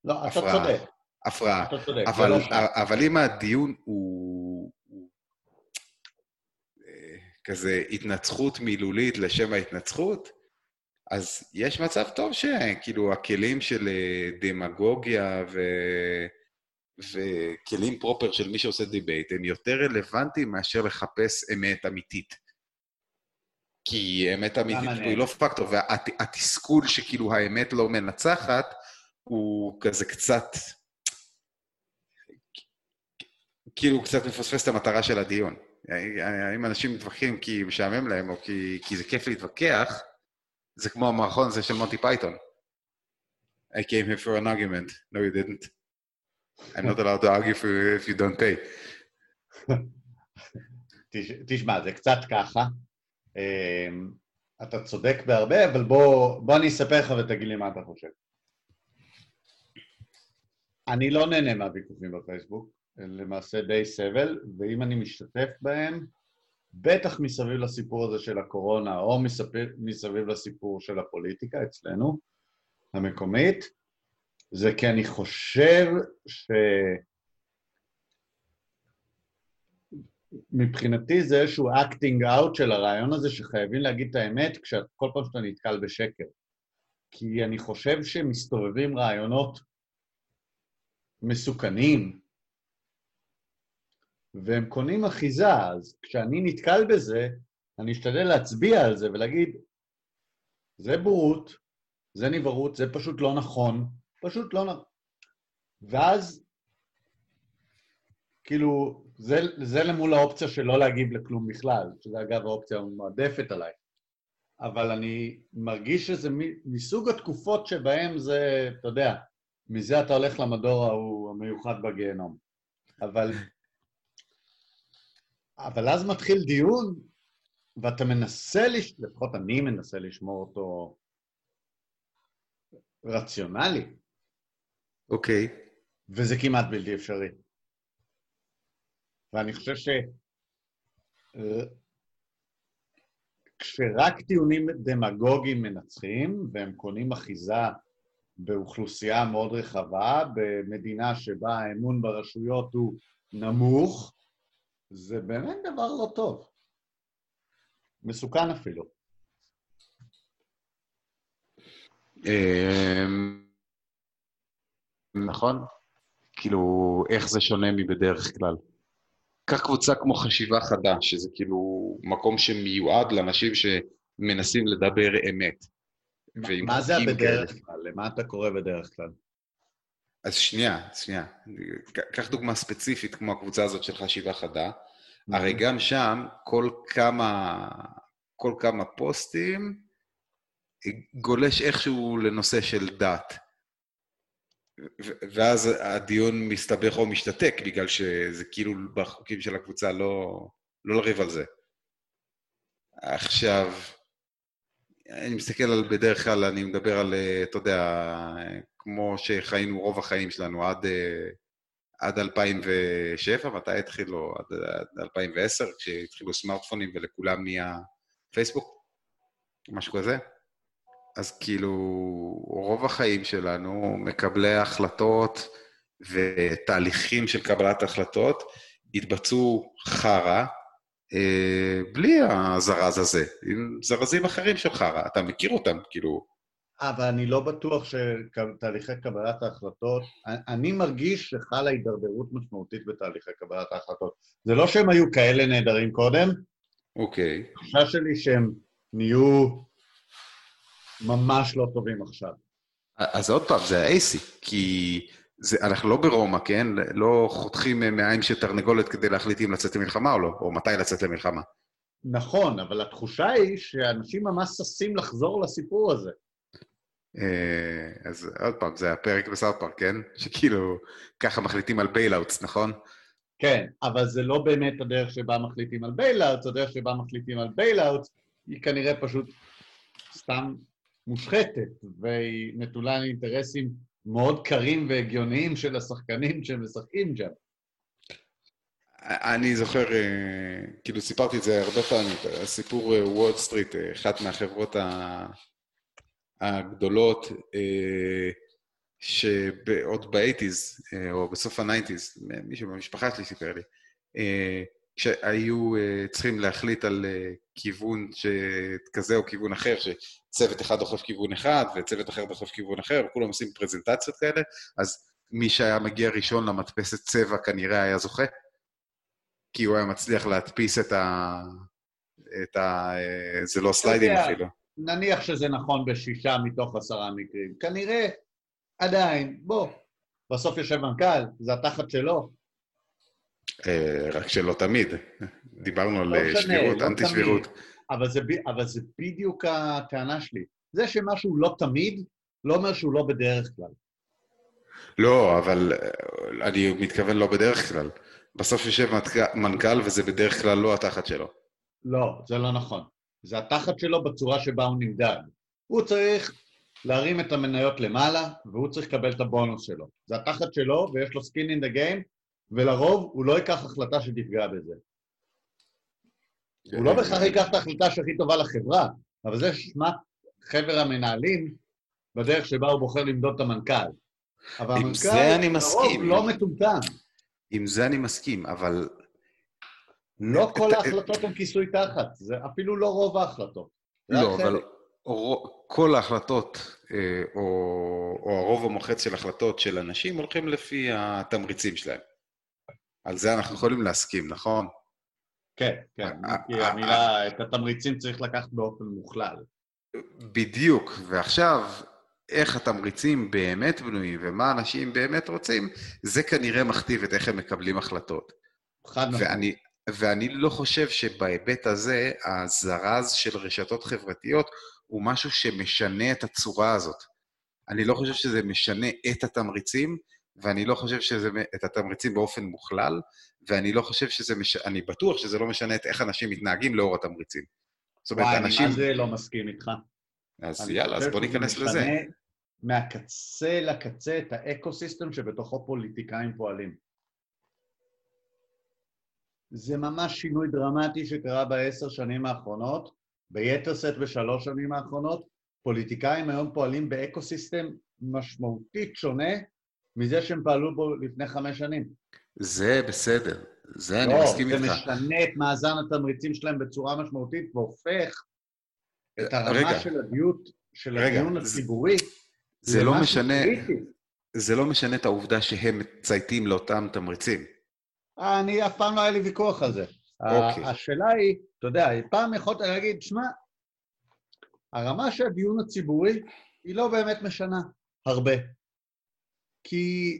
לא, אתה צודק. הפרעה. אתה צודק, אבל, לא אבל אם הדיון הוא, אה, כזה התנצחות מילולית לשם ההתנצחות, אז יש מצב טוב שכאילו הכלים של אה, דמגוגיה ו... וכלים proper של מי שעושה debate הם יותר רלוונטיים מאשר לחפש אמת אמיתית. כי אמת אמיתית היא לא פקטור, והתסכול שכאילו האמת לא מנצחת, הוא כזה קצת... כאילו הוא קצת מפספס את המטרה של הדיון. אם אנשים מתווכחים כי משעמם להם, או כי, כי זה כיף להתווכח, זה כמו המערכון הזה של מונטי פייתון. I came here for an argument. No, you didn't. I'm not allowed to argue for you if you don't pay. תשמע, זה קצת ככה. אמ, אתה צודק בהרבה, אבל בוא, בוא אני אספר לך ותגיד לי מה אתה חושב. אני לא נהנה מהוויכוחים בפייסבוק, למעשה די סבל, ואם אני משתתף בהם, בטח מסביב לסיפור הזה של הקורונה, או מסביב, מסביב לסיפור של הפוליטיקה אצלנו, המקומית, זה כי אני חושב ש... מבחינתי זה איזשהו acting out של הרעיון הזה שחייבים להגיד את האמת כל פעם שאתה נתקל בשקר. כי אני חושב שמסתובבים רעיונות מסוכנים, והם קונים אחיזה, אז כשאני נתקל בזה, אני אשתדל להצביע על זה ולהגיד, זה בורות, זה נבערות, זה פשוט לא נכון, פשוט לא נכון. ואז, כאילו, זה, זה למול האופציה של לא להגיב לכלום בכלל, שזה אגב האופציה המועדפת עליי. אבל אני מרגיש שזה מסוג התקופות שבהן זה, אתה יודע, מזה אתה הולך למדור ההוא המיוחד בגיהנום. אבל אבל אז מתחיל דיון, ואתה מנסה, לש... לפחות אני מנסה לשמור אותו רציונלי. אוקיי. Okay. וזה כמעט בלתי אפשרי. ואני חושב ש... כשרק טיעונים דמגוגיים מנצחים, והם קונים אחיזה באוכלוסייה מאוד רחבה, במדינה שבה האמון ברשויות הוא נמוך, זה באמת דבר לא טוב. מסוכן אפילו. אמ, נכון? כאילו, איך זה שונה מבדרך כלל? קח קבוצה כמו חשיבה חדה, שזה כאילו מקום שמיועד לאנשים שמנסים לדבר אמת. מה זה הבדרך כלל? למה אתה קורא בדרך כלל? אז שנייה, שנייה. קח דוגמה ספציפית כמו הקבוצה הזאת של חשיבה חדה. הרי גם שם, כל כמה, כל כמה פוסטים גולש איכשהו לנושא של דת. ואז הדיון מסתבך או משתתק, בגלל שזה כאילו בחוקים של הקבוצה לא, לא לריב על זה. עכשיו, אני מסתכל על, בדרך כלל אני מדבר על, אתה יודע, כמו שחיינו רוב החיים שלנו עד, עד 2007, מתי התחילו? עד, עד 2010, כשהתחילו סמארטפונים ולכולם נהיה פייסבוק? משהו כזה? אז כאילו, רוב החיים שלנו, מקבלי החלטות ותהליכים של קבלת החלטות, התבצעו חרא, אה, בלי הזרז הזה, עם זרזים אחרים של חרא. אתה מכיר אותם, כאילו, אבל אני לא בטוח שתהליכי קבלת ההחלטות, אני מרגיש שחלה הידרדרות משמעותית בתהליכי קבלת ההחלטות. זה לא שהם היו כאלה נהדרים קודם, אוקיי. התחושה שלי שהם נהיו ממש לא טובים עכשיו. אז עוד פעם, זה ה-AC, כי זה, אנחנו לא ברומא, כן? לא חותכים מעיים של תרנגולת כדי להחליט אם לצאת למלחמה או לא, או מתי לצאת למלחמה. נכון, אבל התחושה היא שאנשים ממש ששים לחזור לסיפור הזה. אה, אז עוד פעם, זה הפרק ב South Park, כן? שכאילו, ככה מחליטים על bailouts, נכון? כן, אבל זה לא באמת הדרך שבה מחליטים על bailouts, הדרך שבה מחליטים על bailouts היא כנראה פשוט סתם מושחתת, והיא נתונה לאינטרסים מאוד קרים והגיוניים של השחקנים שמשחקים שם. אני זוכר, אה, כאילו סיפרתי את זה הרבה פעמים, הסיפור וול סטריט, אה, אחת מהחברות הגדולות, אה, שעוד ב eighties, או בסוף ה nineties, מישהו במשפחה שלי סיפר לי, כשהיו צריכים להחליט על כיוון כזה או כיוון אחר, שצוות אחד דוחף כיוון אחד וצוות אחר דוחף כיוון אחר, וכולם עושים פרזנטציות כאלה, אז מי שהיה מגיע ראשון למדפסת צבע כנראה היה זוכה. כי הוא היה מצליח להדפיס את ה... את ה... זה לא סליידים אפילו. נניח שזה נכון בשישה מתוך עשרה מקרים. כנראה, עדיין, בוא, בסוף יושב מנכ"ל, זה התחת שלו. אה, רק שלא תמיד. דיברנו על לא שבירות, לא אנטי שבירות. אבל זה, אבל זה בדיוק הטענה שלי. זה שמשהו לא תמיד, לא אומר שהוא לא בדרך כלל. לא, אבל אה, אני מתכוון לא בדרך כלל. בסוף יושב מנכ"ל וזה בדרך כלל לא התחת שלו. לא, זה לא נכון. זה התחת שלו בצורה שבה הוא נמדד. הוא צריך להרים את המניות למעלה, והוא צריך לקבל את הבונוס שלו. זה התחת שלו, ויש לו skin in the game, ולרוב הוא לא ייקח החלטה שתפגע בזה. הוא לא בהכרח ייקח את ההחלטה שהכי טובה לחברה, אבל זה שמה חבר המנהלים בדרך שבה הוא בוחר למדוד את המנכ"ל. אבל המנכ"ל לרוב לא מטומטם. עם זה אני מסכים, אבל... לא כל ההחלטות הן כיסוי תחת, זה אפילו לא רוב ההחלטות. לא, אבל כל ההחלטות, אה, או, או הרוב המוחץ של החלטות של אנשים, הולכים לפי התמריצים שלהם. על זה אנחנו יכולים להסכים, נכון? כן, כן, כי המילה, את התמריצים צריך לקחת באופן מוכלל. בדיוק, ועכשיו, איך התמריצים באמת בנויים ומה אנשים באמת רוצים, זה כנראה מכתיב את איך הם מקבלים החלטות. חד. ואני, ואני לא חושב שבהיבט הזה, הזרז של רשתות חברתיות הוא משהו שמשנה את הצורה הזאת. אני לא חושב שזה משנה את התמריצים, ואני לא חושב שזה, את התמריצים באופן מוכלל, ואני לא חושב שזה, מש... אני בטוח שזה לא משנה את איך אנשים מתנהגים לאור התמריצים. זאת אומרת, וואי, אנשים... וואי, אני מה זה לא מסכים איתך. אז יאללה, אז בוא ניכנס לזה. מהקצה לקצה את ה eco-system שבתוכו פוליטיקאים פועלים. זה ממש שינוי דרמטי שקרה בעשר שנים האחרונות, ביתר שאת בשלוש שנים האחרונות. פוליטיקאים היום פועלים ב eco-system משמעותית שונה מזה שהם פעלו בו לפני חמש שנים. זה בסדר, זה לא, אני מסכים איתך. לא, זה משנה את מאזן התמריצים שלהם בצורה משמעותית והופך את הרמה רגע, של הדיון, של רגע, הדיון הציבורי זה לא משנה... זה לא משנה את העובדה שהם מצייתים לאותם תמריצים. אני, אף פעם לא היה לי ויכוח על זה. אוקיי. השאלה היא, אתה יודע, פעם יכולת להגיד, שמע, הרמה של הדיון הציבורי היא לא באמת משנה הרבה. כי...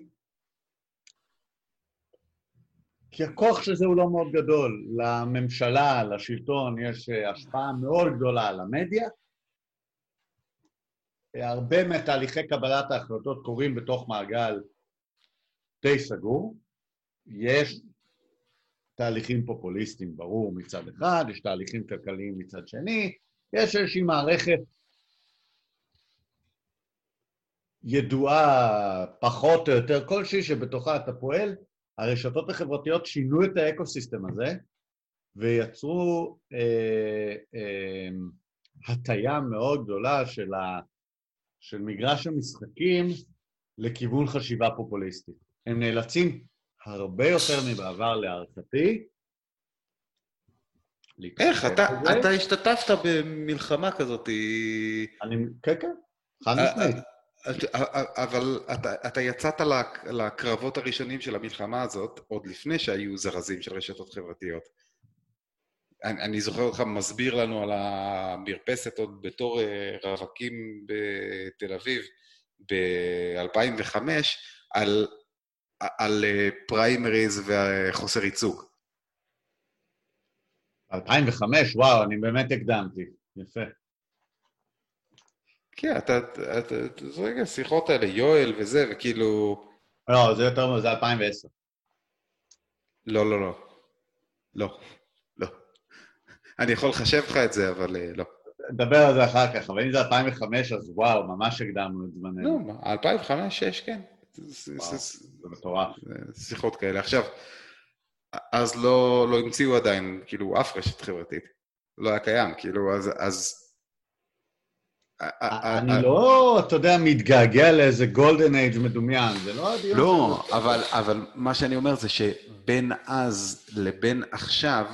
כי הכוח של זה הוא לא מאוד גדול. לממשלה, לשלטון, יש השפעה מאוד גדולה על המדיה, הרבה מתהליכי קבלת ההחלטות קורים בתוך מעגל די סגור. יש תהליכים פופוליסטיים, ברור, מצד אחד, יש תהליכים כלכליים מצד שני, יש איזושהי מערכת ידועה פחות או יותר כלשהי שבתוכה אתה פועל. הרשתות החברתיות שינו את האקו-סיסטם הזה ויצרו אה, אה, הטיה מאוד גדולה של ה... של מגרש המשחקים לכיוון חשיבה פופוליסטית. הם נאלצים הרבה יותר מבעבר להערכתי. איך? אתה, אתה השתתפת במלחמה כזאת. אני, כן, כן, חד אה, משמעית. אה, אה, אבל אתה, אתה יצאת לקרבות הראשונים של המלחמה הזאת עוד לפני שהיו זרזים של רשתות חברתיות. אני, אני זוכר אותך מסביר לנו על המרפסת עוד בתור uh, רווקים בתל אביב, ב-2005 על, על פריימריז וחוסר ייצוג. 2005, וואו, אני באמת הקדמתי. יפה. כן, אתה, אתה, זה רגע, השיחות האלה, יואל וזה, וכאילו... לא, זה יותר, זה 2010. לא, לא, לא. לא, לא. אני יכול לחשב לך את זה, אבל אה, לא. נדבר על זה אחר כך, אבל אם זה 2005, אז וואו, ממש הקדמנו את זמננו. לא, 2005-2006, כן. וואו, זה מטורף. שיחות כאלה. עכשיו, אז לא, לא המציאו עדיין, כאילו, אף רשת חברתית. לא היה קיים, כאילו, אז... אז אני לא, אתה יודע, מתגעגע לאיזה גולדן אייג' מדומיין, זה לא הדיון. לא, אבל, אבל מה שאני אומר זה שבין אז לבין עכשיו,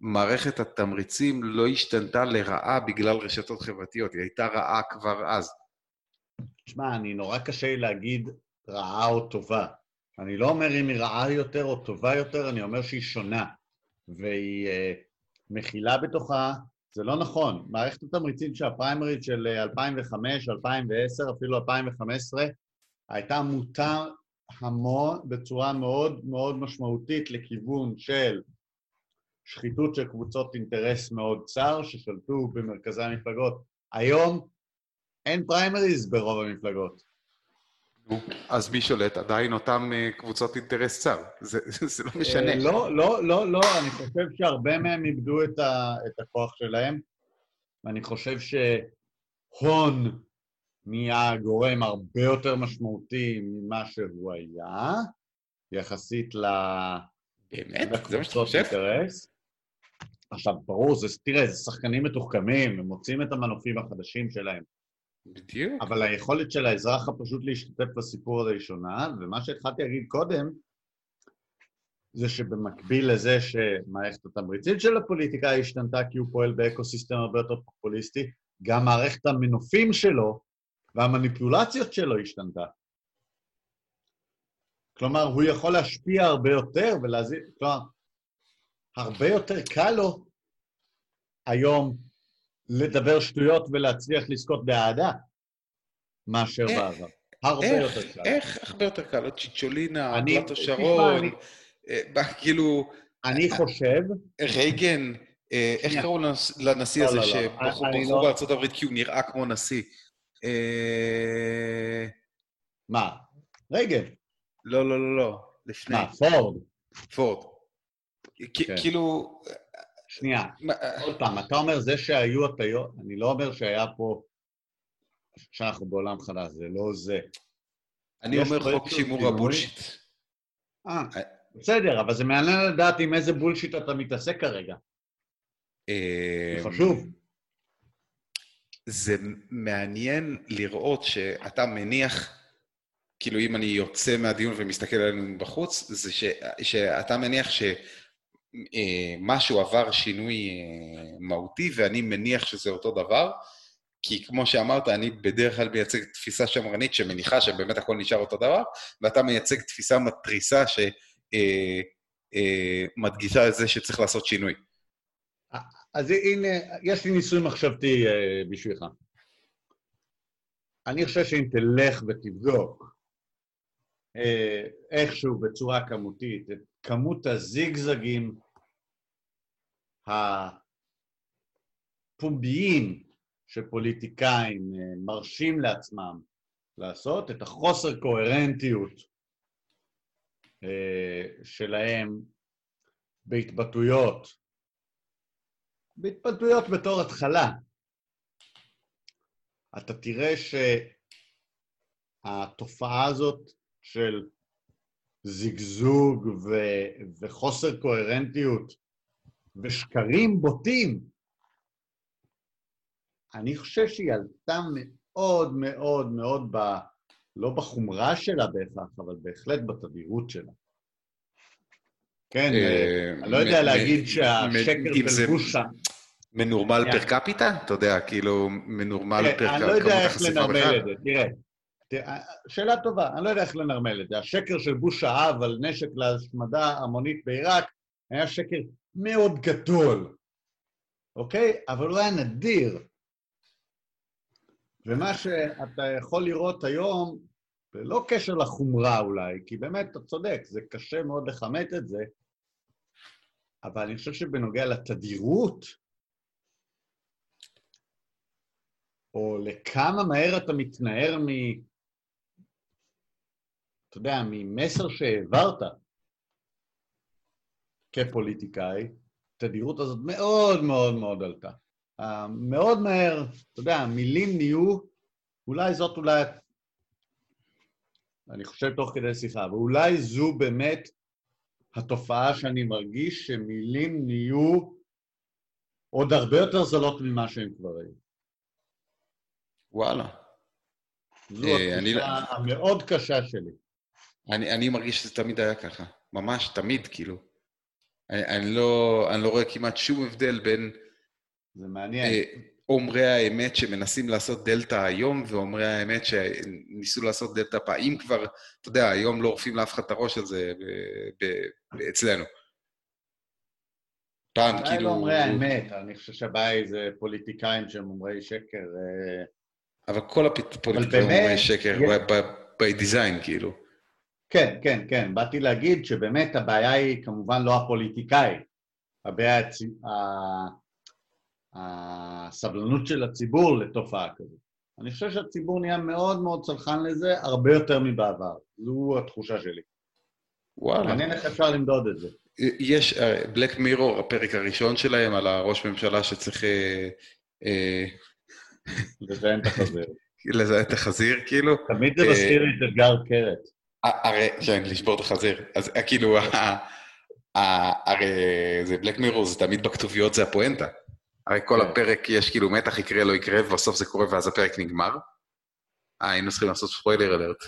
מערכת התמריצים לא השתנתה לרעה בגלל רשתות חברתיות, היא הייתה רעה כבר אז. תשמע, אני נורא קשה לי להגיד רעה או טובה. אני לא אומר אם היא רעה יותר או טובה יותר, אני אומר שהיא שונה. והיא מכילה בתוכה, זה לא נכון. מערכת התמריצים של הפריימרית של 2005, 2010, אפילו 2015, הייתה מוטה המון, בצורה מאוד מאוד משמעותית לכיוון של שחיתות של קבוצות אינטרס מאוד צר ששלטו במרכזי המפלגות. היום אין פריימריז ברוב המפלגות. אז מי שולט? עדיין אותם אה, קבוצות אינטרס צר. זה, זה לא משנה. לא, לא, לא, לא, אני חושב שהרבה מהם איבדו את, ה, את הכוח שלהם, ואני חושב שהון נהיה גורם הרבה יותר משמעותי ממה שהוא היה, יחסית ל... באמת? זה מה שאתה חושב? אינטרס. עכשיו, ברור, זה, תראה, זה שחקנים מתוחכמים, הם מוצאים את המנופים החדשים שלהם. בדיוק. אבל היכולת של האזרח הפשוט להשתתף בסיפור הזה היא שונה, ומה שהתחלתי להגיד קודם, זה שבמקביל לזה שמערכת התמריצים של הפוליטיקה השתנתה כי הוא פועל ב eco-system הרבה יותר פופוליסטי, גם מערכת המנופים שלו והמניפולציות שלו השתנתה. כלומר, הוא יכול להשפיע הרבה יותר ולהזיז... כלומר, הרבה יותר קל לו היום לדבר שטויות ולהצליח לזכות באהדה מאשר אה, בעבר. הרבה יותר קל. איך הרבה יותר קל? צ'יצ'ולינה, פלטו שרון, אה, כאילו... אני חושב... רייגן, אה, איך קראו לנשיא לא, הזה לא, לא. שברחו בארצות הברית כי הוא נראה כמו נשיא? מה? רייגן. לא, לא, לא, לא. לפני. מה, פורד? פורד. כן. כאילו... שנייה, עוד פעם, אתה אומר זה שהיו הטיות, אני לא אומר שהיה פה, שאנחנו בעולם חדש, זה לא זה. אני אומר חוק שימור הבולשיט. אה, בסדר, אבל זה מעניין לדעת עם איזה בולשיט אתה מתעסק כרגע. זה אמ, חשוב. זה מעניין לראות שאתה מניח, כאילו אם אני יוצא מהדיון ומסתכל עלינו בחוץ, זה ש, שאתה מניח ש... אה, משהו עבר שינוי אה, מהותי, ואני מניח שזה אותו דבר, כי כמו שאמרת, אני בדרך כלל מייצג תפיסה שמרנית שמניחה שבאמת הכל נשאר אותו דבר, ואתה מייצג תפיסה מתריסה שמדגישה אה, את זה שצריך לעשות שינוי. אז הנה, יש לי ניסוי מחשבתי בשבילך. אני חושב שאם תלך ותבדוק איכשהו בצורה כמותית את כמות הזיגזגים הפומביים שפוליטיקאים אה, מרשים לעצמם לעשות, את החוסר קוהרנטיות אה, שלהם בהתבטאויות, בהתבטאויות בתור התחלה. אתה תראה שהתופעה הזאת של זיגזוג ו... וחוסר קוהרנטיות ושקרים בוטים, אני חושב שהיא עלתה מאוד מאוד מאוד, ב... לא בחומרה שלה בהכרח, אבל בהחלט בתדירות שלה. כן, אה, אני לא יודע להגיד שהשקר של בושה... מנורמל פר קפיטה? אתה יודע, כאילו, מנורמל פר קפיטה. אני לא יודע איך לנרמל את זה, תראה. שאלה טובה, אני לא יודע איך לנרמל את זה. השקר של בוש האב על נשק להשמדה המונית בעיראק היה שקר מאוד גדול, אוקיי? אבל הוא היה נדיר. ומה שאתה יכול לראות היום, ללא קשר לחומרה אולי, כי באמת, אתה צודק, זה קשה מאוד לכמת את זה, אבל אני חושב שבנוגע לתדירות, או לכמה מהר אתה מתנער מ... אתה יודע, ממסר שהעברת כפוליטיקאי, התדירות הזאת מאוד מאוד מאוד עלתה. Uh, מאוד מהר, אתה יודע, מילים נהיו, אולי זאת אולי, אני חושב תוך כדי שיחה, ואולי זו באמת התופעה שאני מרגיש שמילים נהיו עוד הרבה יותר זולות ממה שהן כבר היו. וואלה. זו אה, התחושה המאוד קשה שלי. אני, אני מרגיש שזה תמיד היה ככה, ממש תמיד, כאילו. אני, אני, לא, אני לא רואה כמעט שום הבדל בין... זה מעניין. אה, אומרי האמת שמנסים לעשות דלתא היום, ואומרי האמת שניסו לעשות דלתא פעם. אם כבר, אתה יודע, היום לא עורפים לאף אחד את הראש על זה ב, ב, אצלנו. פעם, כאילו... אולי לא אומרי האמת, אני חושב שהבעיה היא זה פוליטיקאים שהם אומרי שקר. אה, אבל כל הפוליטיקאים אומרי שקר, by design, כאילו. כן, כן, כן. באתי להגיד שבאמת הבעיה היא כמובן לא הפוליטיקאי. הבעיה, הצ... הסבלנות של הציבור לתופעה כזאת. אני חושב שהציבור נהיה מאוד מאוד צרכן לזה, הרבה יותר מבעבר. זו התחושה שלי. וואלה. מעניין איך אפשר למדוד את זה. יש, בלק uh, מירור, הפרק הראשון שלהם על הראש ממשלה שצריך... Uh, לזיין את החזיר. לזיין את החזיר, כאילו. תמיד זה מזכיר לי את אתגר קרת. הרי, כן, לשבור את החזיר. אז כאילו, הרי זה בלק מירור, זה תמיד בכתוביות זה הפואנטה. הרי כל כן. הפרק יש כאילו מתח, יקרה, לא יקרה, ובסוף זה קורה ואז הפרק נגמר. אה, היינו צריכים לעשות ספוילר אלרט.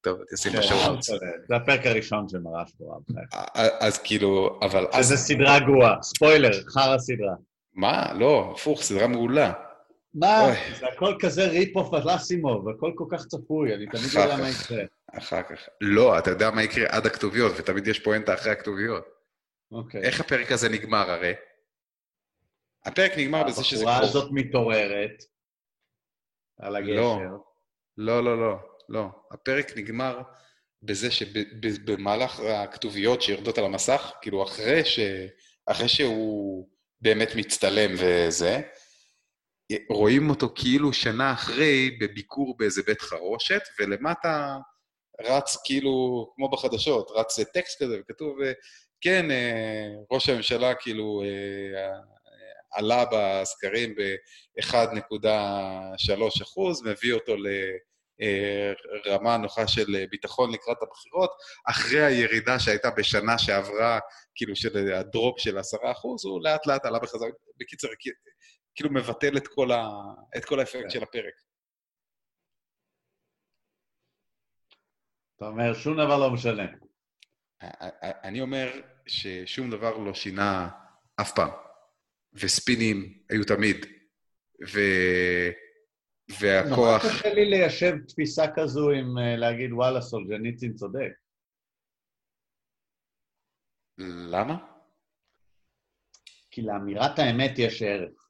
טוב, תשים בשעות. זה הפרק הראשון של מרש פה. אז כאילו, אבל... שזה סדרה גרועה. ספוילר, חרא סדרה. מה? לא, הפוך, סדרה מעולה. מה? זה הכל כזה rip-off על אסימוב, הכל כל כך צפוי, אני תמיד לא יודע מה יקרה. אחר כך. לא, אתה יודע מה יקרה עד הכתוביות, ותמיד יש פואנטה אחרי הכתוביות. אוקיי. איך הפרק הזה נגמר הרי? הפרק נגמר בזה שזה... הבחורה הזאת מתעוררת על הגשר. לא, לא, לא, לא, לא. הפרק נגמר בזה שבמהלך הכתוביות שיורדות על המסך, כאילו אחרי, ש... אחרי שהוא באמת מצטלם וזה, רואים אותו כאילו שנה אחרי בביקור באיזה בית חרושת, ולמטה רץ כאילו, כמו בחדשות, רץ טקסט כזה, וכתוב, כן, אה, ראש הממשלה כאילו אה, עלה בסקרים ב-1.3 אחוז, מביא אותו לרמה נוחה של ביטחון לקראת הבחירות, אחרי הירידה שהייתה בשנה שעברה, כאילו של הדרופ של 10 אחוז, הוא לאט לאט עלה בחזרה. בקיצר, כאילו מבטל את כל, ה... את כל האפקט כן. של הפרק. אתה אומר, שום דבר לא משנה. אני אומר ששום דבר לא שינה אף פעם. וספינים היו תמיד, ו... והכוח... נורא קשה לי ליישב תפיסה כזו עם אה, להגיד, וואלה, סולג'ניצין צודק. למה? כי לאמירת האמת יש ערך.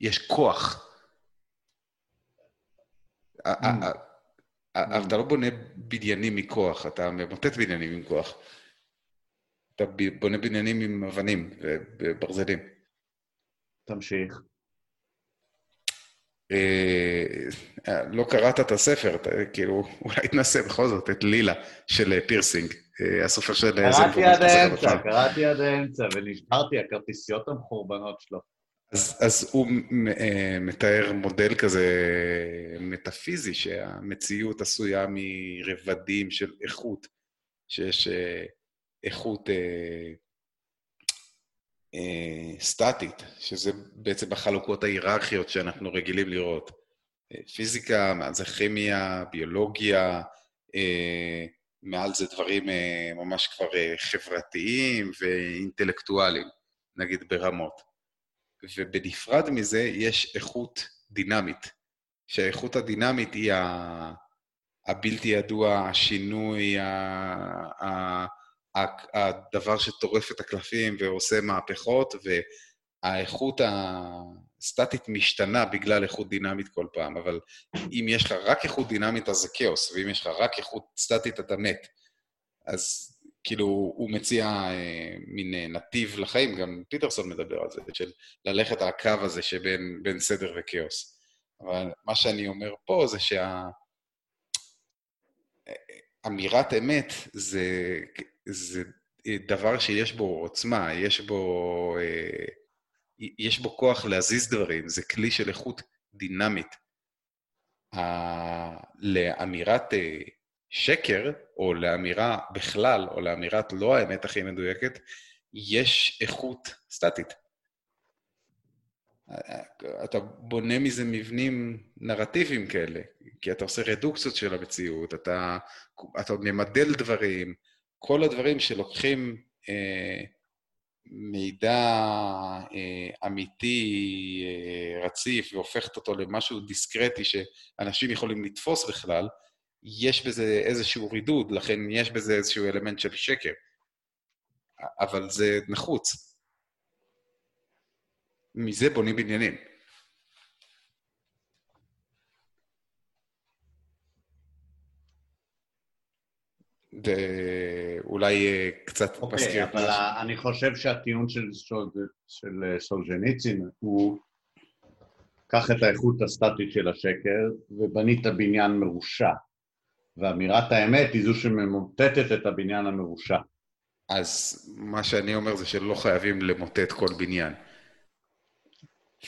יש כוח. Mm. אבל אתה לא בונה בניינים מכוח, אתה ממוטט בניינים עם כוח. אתה בונה בניינים עם אבנים וברזלים. תמשיך. אה, לא קראת את הספר, כאילו, אולי תנסה בכל זאת את לילה של פירסינג, אה, הסופר של... קראתי עד האמצע, קראתי עד האמצע, ונשברתי, הכרטיסיות המחורבנות שלו. אז, אז הוא אה, מתאר מודל כזה מטאפיזי, שהמציאות עשויה מרבדים של איכות, שיש איכות אה, סטטית, שזה בעצם החלוקות ההיררכיות שאנחנו רגילים לראות. אה, פיזיקה, מעל זה כימיה, ביולוגיה, אה, מעל זה דברים ממש כבר חברתיים ואינטלקטואליים, נגיד ברמות. ובנפרד מזה יש איכות דינמית, שהאיכות הדינמית היא הבלתי ידוע, השינוי, הדבר שטורף את הקלפים ועושה מהפכות, האיכות הסטטית משתנה בגלל איכות דינמית כל פעם, אבל אם יש לך רק איכות דינמית אז זה כאוס, ואם יש לך רק איכות סטטית אתה מת. אז כאילו, הוא מציע אה, מין אה, נתיב לחיים, גם פיטרסון מדבר על זה, של ללכת על הקו הזה שבין סדר וכאוס. אבל מה שאני אומר פה זה שה... אמת זה, זה דבר שיש בו עוצמה, יש בו, אה, יש בו כוח להזיז דברים, זה כלי של איכות דינמית. לאמירת אה, שקר, או לאמירה בכלל, או לאמירת לא האמת הכי מדויקת, יש איכות סטטית. אתה בונה מזה מבנים נרטיביים כאלה, כי אתה עושה רדוקציות של המציאות, אתה, אתה ממדל דברים, כל הדברים שלוקחים אה, מידע אה, אמיתי, אה, רציף, והופכת אותו למשהו דיסקרטי שאנשים יכולים לתפוס בכלל, יש בזה איזשהו רידוד, לכן יש בזה איזשהו אלמנט של שקר. אבל זה נחוץ. מזה בונים בניינים. ואולי אה, קצת okay, אוקיי, מזכיר. אבל אני חושב שהטיעון של, של, של אה, סולז'ניצין הוא קח את האיכות הסטטית של השקר ובנית בניין מרושע. ואמירת האמת היא זו שממוטטת את הבניין המרושע. אז מה שאני אומר זה שלא חייבים למוטט כל בניין.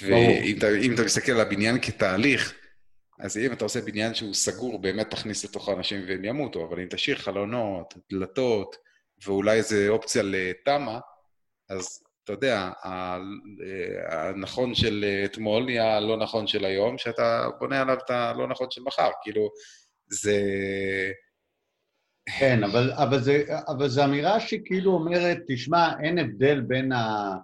ואם אתה, אתה מסתכל על הבניין כתהליך, אז אם אתה עושה בניין שהוא סגור, באמת תכניס לתוך האנשים והם ימותו, אבל אם תשאיר חלונות, דלתות, ואולי איזה אופציה לתמ"א, אז אתה יודע, הנכון של אתמול נהיה הלא נכון של היום, שאתה בונה עליו את הלא נכון של מחר. כאילו, זה... כן, אבל, אבל, זה, אבל זו אמירה שכאילו אומרת, תשמע, אין הבדל בין, ה,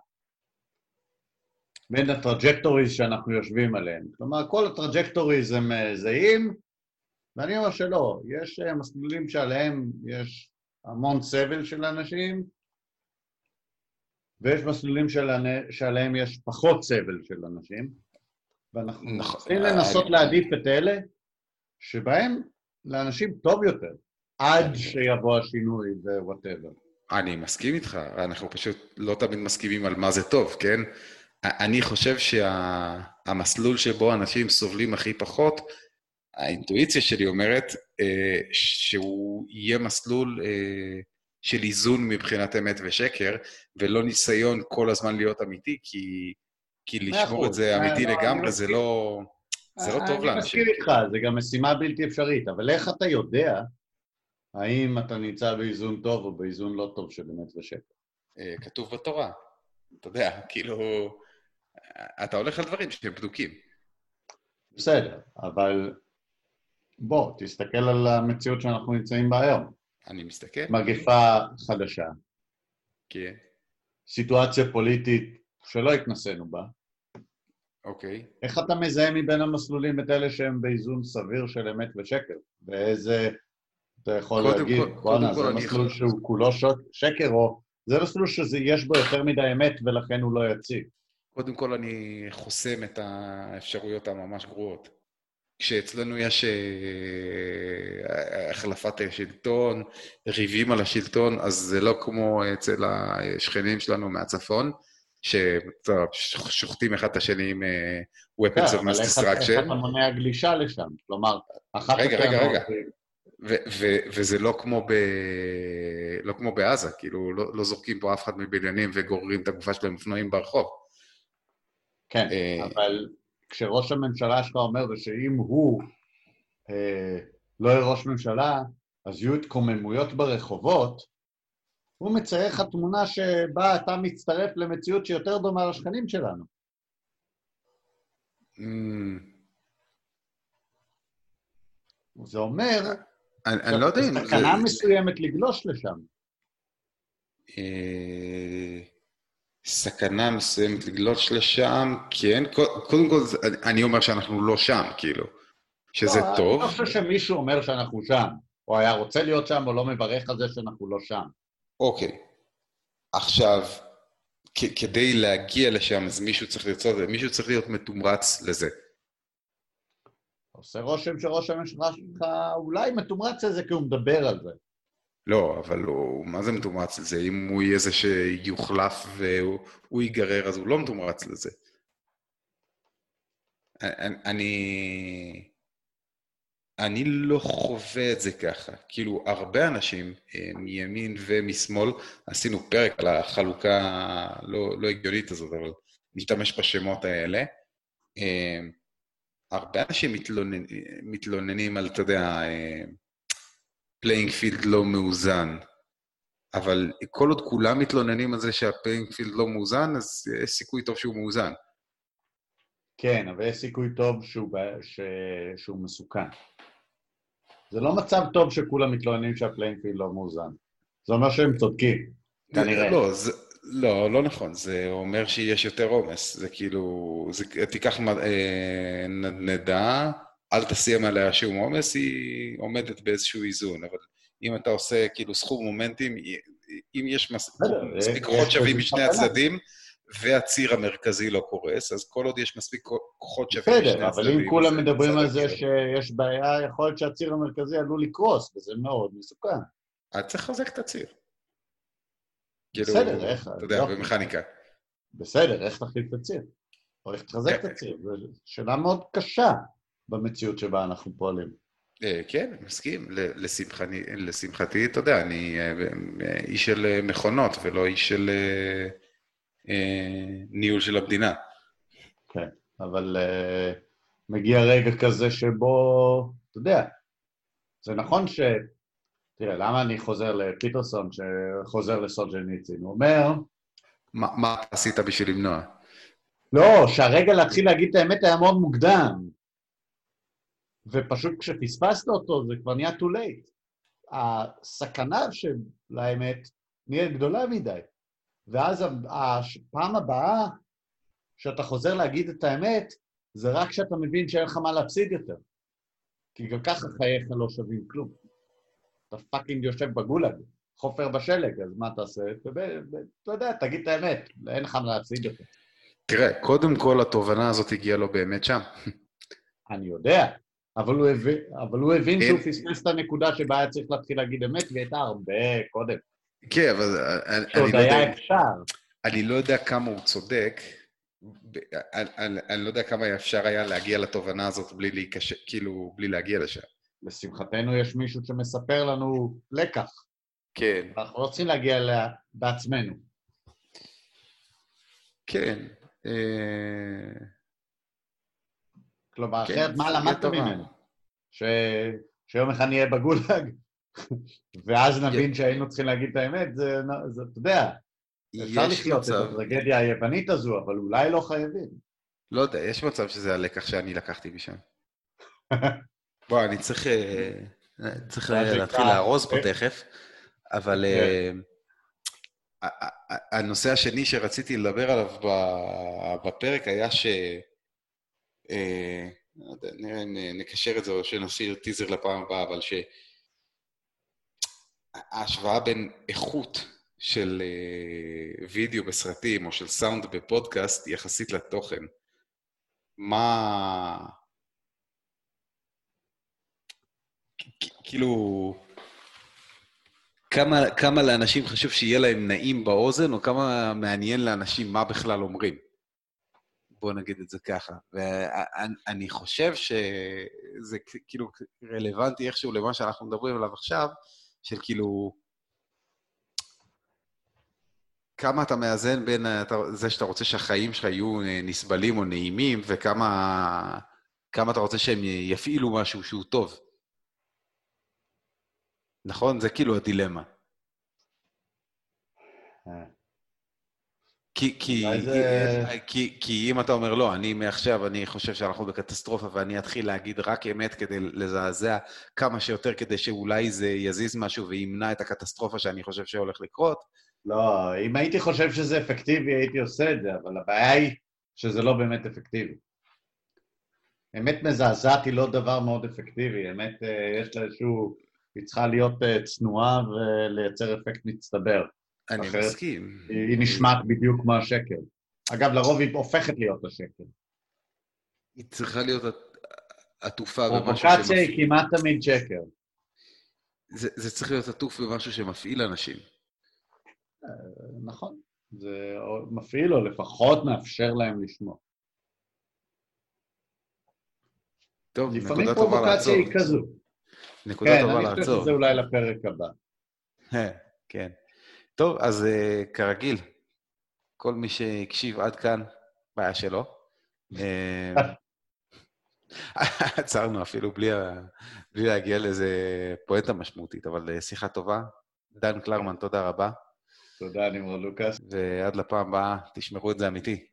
בין ה trajectories שאנחנו יושבים עליהם. כלומר, כל ה trajectories הם אה, זהים, ואני אומר שלא, יש אה, מסלולים שעליהם יש המון סבל של אנשים, ויש מסלולים של, שעליהם יש פחות סבל של אנשים, ואנחנו נכון. צריכים לנסות להעדיף את אלה שבהם לאנשים טוב יותר, עד שיבוא השינוי ווואטאבר. אני מסכים איתך, אנחנו פשוט לא תמיד מסכימים על מה זה טוב, כן? אני חושב שהמסלול שה... שבו אנשים סובלים הכי פחות, האינטואיציה שלי אומרת אה, שהוא יהיה מסלול אה, של איזון מבחינת אמת ושקר, ולא ניסיון כל הזמן להיות אמיתי, כי, כי לשמור את זה אמיתי לא, לגמרי זה לא... זה לא טוב לאנשים. אני מסכים איתך, זה גם משימה בלתי אפשרית, אבל איך אתה יודע האם אתה נמצא באיזון טוב או באיזון לא טוב של אמת ושקר? אה, כתוב בתורה. אתה יודע, כאילו, אתה הולך על דברים שהם בדוקים. בסדר, אבל בוא, תסתכל על המציאות שאנחנו נמצאים בה היום. אני מסתכל. מגפה חדשה. כן. סיטואציה פוליטית שלא התנסינו בה. אוקיי. איך אתה מזהה מבין המסלולים את אלה שהם באיזון סביר של אמת ושקר? ואיזה... אתה יכול להגיד, בואנה, זה מסלול שהוא כולו שקר, או זה מסלול שיש בו יותר מדי אמת ולכן הוא לא יציג. קודם כל אני חוסם את האפשרויות הממש גרועות. כשאצלנו יש אה, החלפת השלטון, ריבים על השלטון, אז זה לא כמו אצל השכנים שלנו מהצפון, ששוחטים אחד את השני עם אה, weapons of mass destruction. איך אתה מונע גלישה לשם? כלומר, אחת... רגע, רגע, רגע. וזה לא כמו, ב... לא כמו בעזה, כאילו, לא, לא זורקים פה אף אחד מבניינים וגוררים את הגופה שלהם אופנועים ברחוב. כן, אה, אבל כשראש הממשלה שלך אומר זה שאם הוא אה, לא יהיה ראש ממשלה, אז יהיו התקוממויות ברחובות, הוא מצייר לך תמונה שבה אתה מצטרף למציאות שיותר דומה לשכנים שלנו. Mm. זה אומר, אני לא יודע אם... סכנה מסוימת לגלוש לשם. אה, סכנה מסוימת לגלוש לשם, כן. קודם כל, אני אומר שאנחנו לא שם, כאילו. שזה לא, טוב. אני לא חושב שמישהו אומר שאנחנו שם, או היה רוצה להיות שם, או לא מברך על זה שאנחנו לא שם. אוקיי. עכשיו, כדי להגיע לשם, אז מישהו צריך לרצות, מישהו צריך להיות מתומרץ לזה. עושה רושם שראש הממשלה שלך אולי מתומרץ לזה כי הוא מדבר על זה. לא, אבל הוא, מה זה מתומרץ לזה? אם הוא יהיה זה שיוחלף והוא ייגרר, אז הוא לא מתומרץ לזה. אני... אני לא חווה את זה ככה. כאילו, הרבה אנשים אה, מימין ומשמאל, עשינו פרק על החלוקה הלא לא הגיונית הזאת, אבל נשתמש בשמות האלה. אה, הרבה אנשים מתלוננים, מתלוננים על, אתה יודע, playing אה, field לא מאוזן, אבל כל עוד כולם מתלוננים על זה שה playing field לא מאוזן, אז יש סיכוי טוב שהוא מאוזן. כן, אבל יש סיכוי טוב שהוא, ש... שהוא מסוכן. זה לא מצב טוב שכולם מתלוננים שה playing field לא מאוזן. זה אומר שהם צודקים, כנראה. לא, זה, לא, לא נכון. זה אומר שיש יותר עומס. זה כאילו, זה, תיקח אה, נדע, אל תשים עליה שום עומס, היא עומדת באיזשהו איזון. אבל אם אתה עושה כאילו סכום מומנטים, אם יש מספיק כוחות שווים משני הצדדים, והציר המרכזי לא קורס, אז כל עוד יש מספיק כוחות שווים הצדדים... בסדר, אבל אם כולם מדברים על זה שיש בעיה, יכול להיות שהציר המרכזי עלול לקרוס, וזה מאוד מסוכן. אז צריך לחזק את הציר. בסדר, כאילו, איך... אתה יודע, במכניקה. בסדר, איך תחליף את הציר? או איך תחזק את כן. הציר? זו שאלה מאוד קשה במציאות שבה אנחנו פועלים. אה, כן, מסכים. לשמחתי, אתה יודע, אני אה, אה, איש של מכונות ולא איש של... אה, ניהול של המדינה. כן, אבל uh, מגיע רגע כזה שבו, אתה יודע, זה נכון ש... תראה, למה אני חוזר לפיטרסון שחוזר לסוג'ניצין? הוא אומר... מה, מה עשית בשביל למנוע? לא, שהרגע להתחיל להגיד את האמת היה מאוד מוקדם. ופשוט כשפספסת אותו זה כבר נהיה too late. הסכנה של האמת נהיית גדולה מדי. ואז הפעם הבאה שאתה חוזר להגיד את האמת, זה רק כשאתה מבין שאין לך מה להפסיד יותר. כי גם ככה חייך לא שווים כלום. אתה fucking יושב בגולאג, חופר בשלג, אז מה תעשה? אתה יודע, תגיד את האמת, אין לך מה להפסיד יותר. תראה, קודם כל התובנה הזאת הגיעה לו באמת שם. אני יודע, אבל הוא הבין, אבל הוא הבין שהוא פספס את הנקודה שבה היה צריך להתחיל להגיד אמת, והיא הייתה הרבה קודם. כן, אבל אני לא יודע... אפשר. אני לא יודע כמה הוא צודק, אני לא יודע כמה אפשר היה להגיע לתובנה הזאת בלי להיקשר, כאילו, בלי להגיע לשם. לשמחתנו יש מישהו שמספר לנו לקח. כן. אנחנו רוצים להגיע אליה בעצמנו. כן. אה, כלומר, כן, אחרת מה למדת ממנו? שיום אחד נהיה בגולאג? ואז נבין שהיינו צריכים להגיד את האמת, זה, זה אתה יודע, אפשר לחיות מצב... את הטרגדיה היוונית הזו, אבל אולי לא חייבים. לא יודע, יש מצב שזה הלקח שאני לקחתי משם. בוא, אני צריך, אה, צריך להתחיל לארוז פה תכף, אבל כן. אה, הנושא השני שרציתי לדבר עליו בפרק היה ש... אה, לא נקשר את זה או שנשאיר טיזר לפעם הבאה, אבל ש... ההשוואה בין איכות של אה, וידאו בסרטים או של סאונד בפודקאסט יחסית לתוכן. מה... כאילו, כמה, כמה לאנשים חשוב שיהיה להם נעים באוזן, או כמה מעניין לאנשים מה בכלל אומרים. בואו נגיד את זה ככה. ואני חושב שזה כאילו רלוונטי איכשהו למה שאנחנו מדברים עליו עכשיו, של כאילו... כמה אתה מאזן בין זה שאתה רוצה שהחיים שלך יהיו נסבלים או נעימים, וכמה כמה אתה רוצה שהם יפעילו משהו שהוא טוב. נכון? זה כאילו הדילמה. כי, כי, זה... כי, כי אם אתה אומר, לא, אני מעכשיו, אני חושב שאנחנו בקטסטרופה ואני אתחיל להגיד רק אמת כדי לזעזע כמה שיותר, כדי שאולי זה יזיז משהו וימנע את הקטסטרופה שאני חושב שהולך לקרות. לא, אם הייתי חושב שזה אפקטיבי, הייתי עושה את זה, אבל הבעיה היא שזה לא באמת אפקטיבי. אמת מזעזעת היא לא דבר מאוד אפקטיבי, אמת אה, יש לה איזשהו... היא צריכה להיות אה, צנועה ולייצר אפקט מצטבר. אני אחרת מסכים. היא נשמעת בדיוק כמו השקל. אגב, לרוב היא הופכת להיות השקל. היא צריכה להיות עט- עטופה במשהו פרובוקציה היא שמפעיל. כמעט תמיד שקר. זה, זה צריך להיות עטוף במשהו שמפעיל אנשים. נכון. זה מפעיל או לפחות מאפשר להם לשמוע. טוב, לפעמים נקודה טובה פרובוקציה לעצור. היא כזו. נקודה כן, טובה אני חושב לעצור. שזה אולי לפרק הבא. כן. טוב, אז אה, כרגיל, כל מי שהקשיב עד כאן, בעיה שלו. אה, עצרנו אפילו בלי. בלי להגיע לאיזה פואנטה משמעותית, אבל אה, שיחה טובה. דן קלרמן, תודה רבה, תודה, נמרוד לוקאס. ועד לפעם הבאה, תשמרו את זה אמיתי.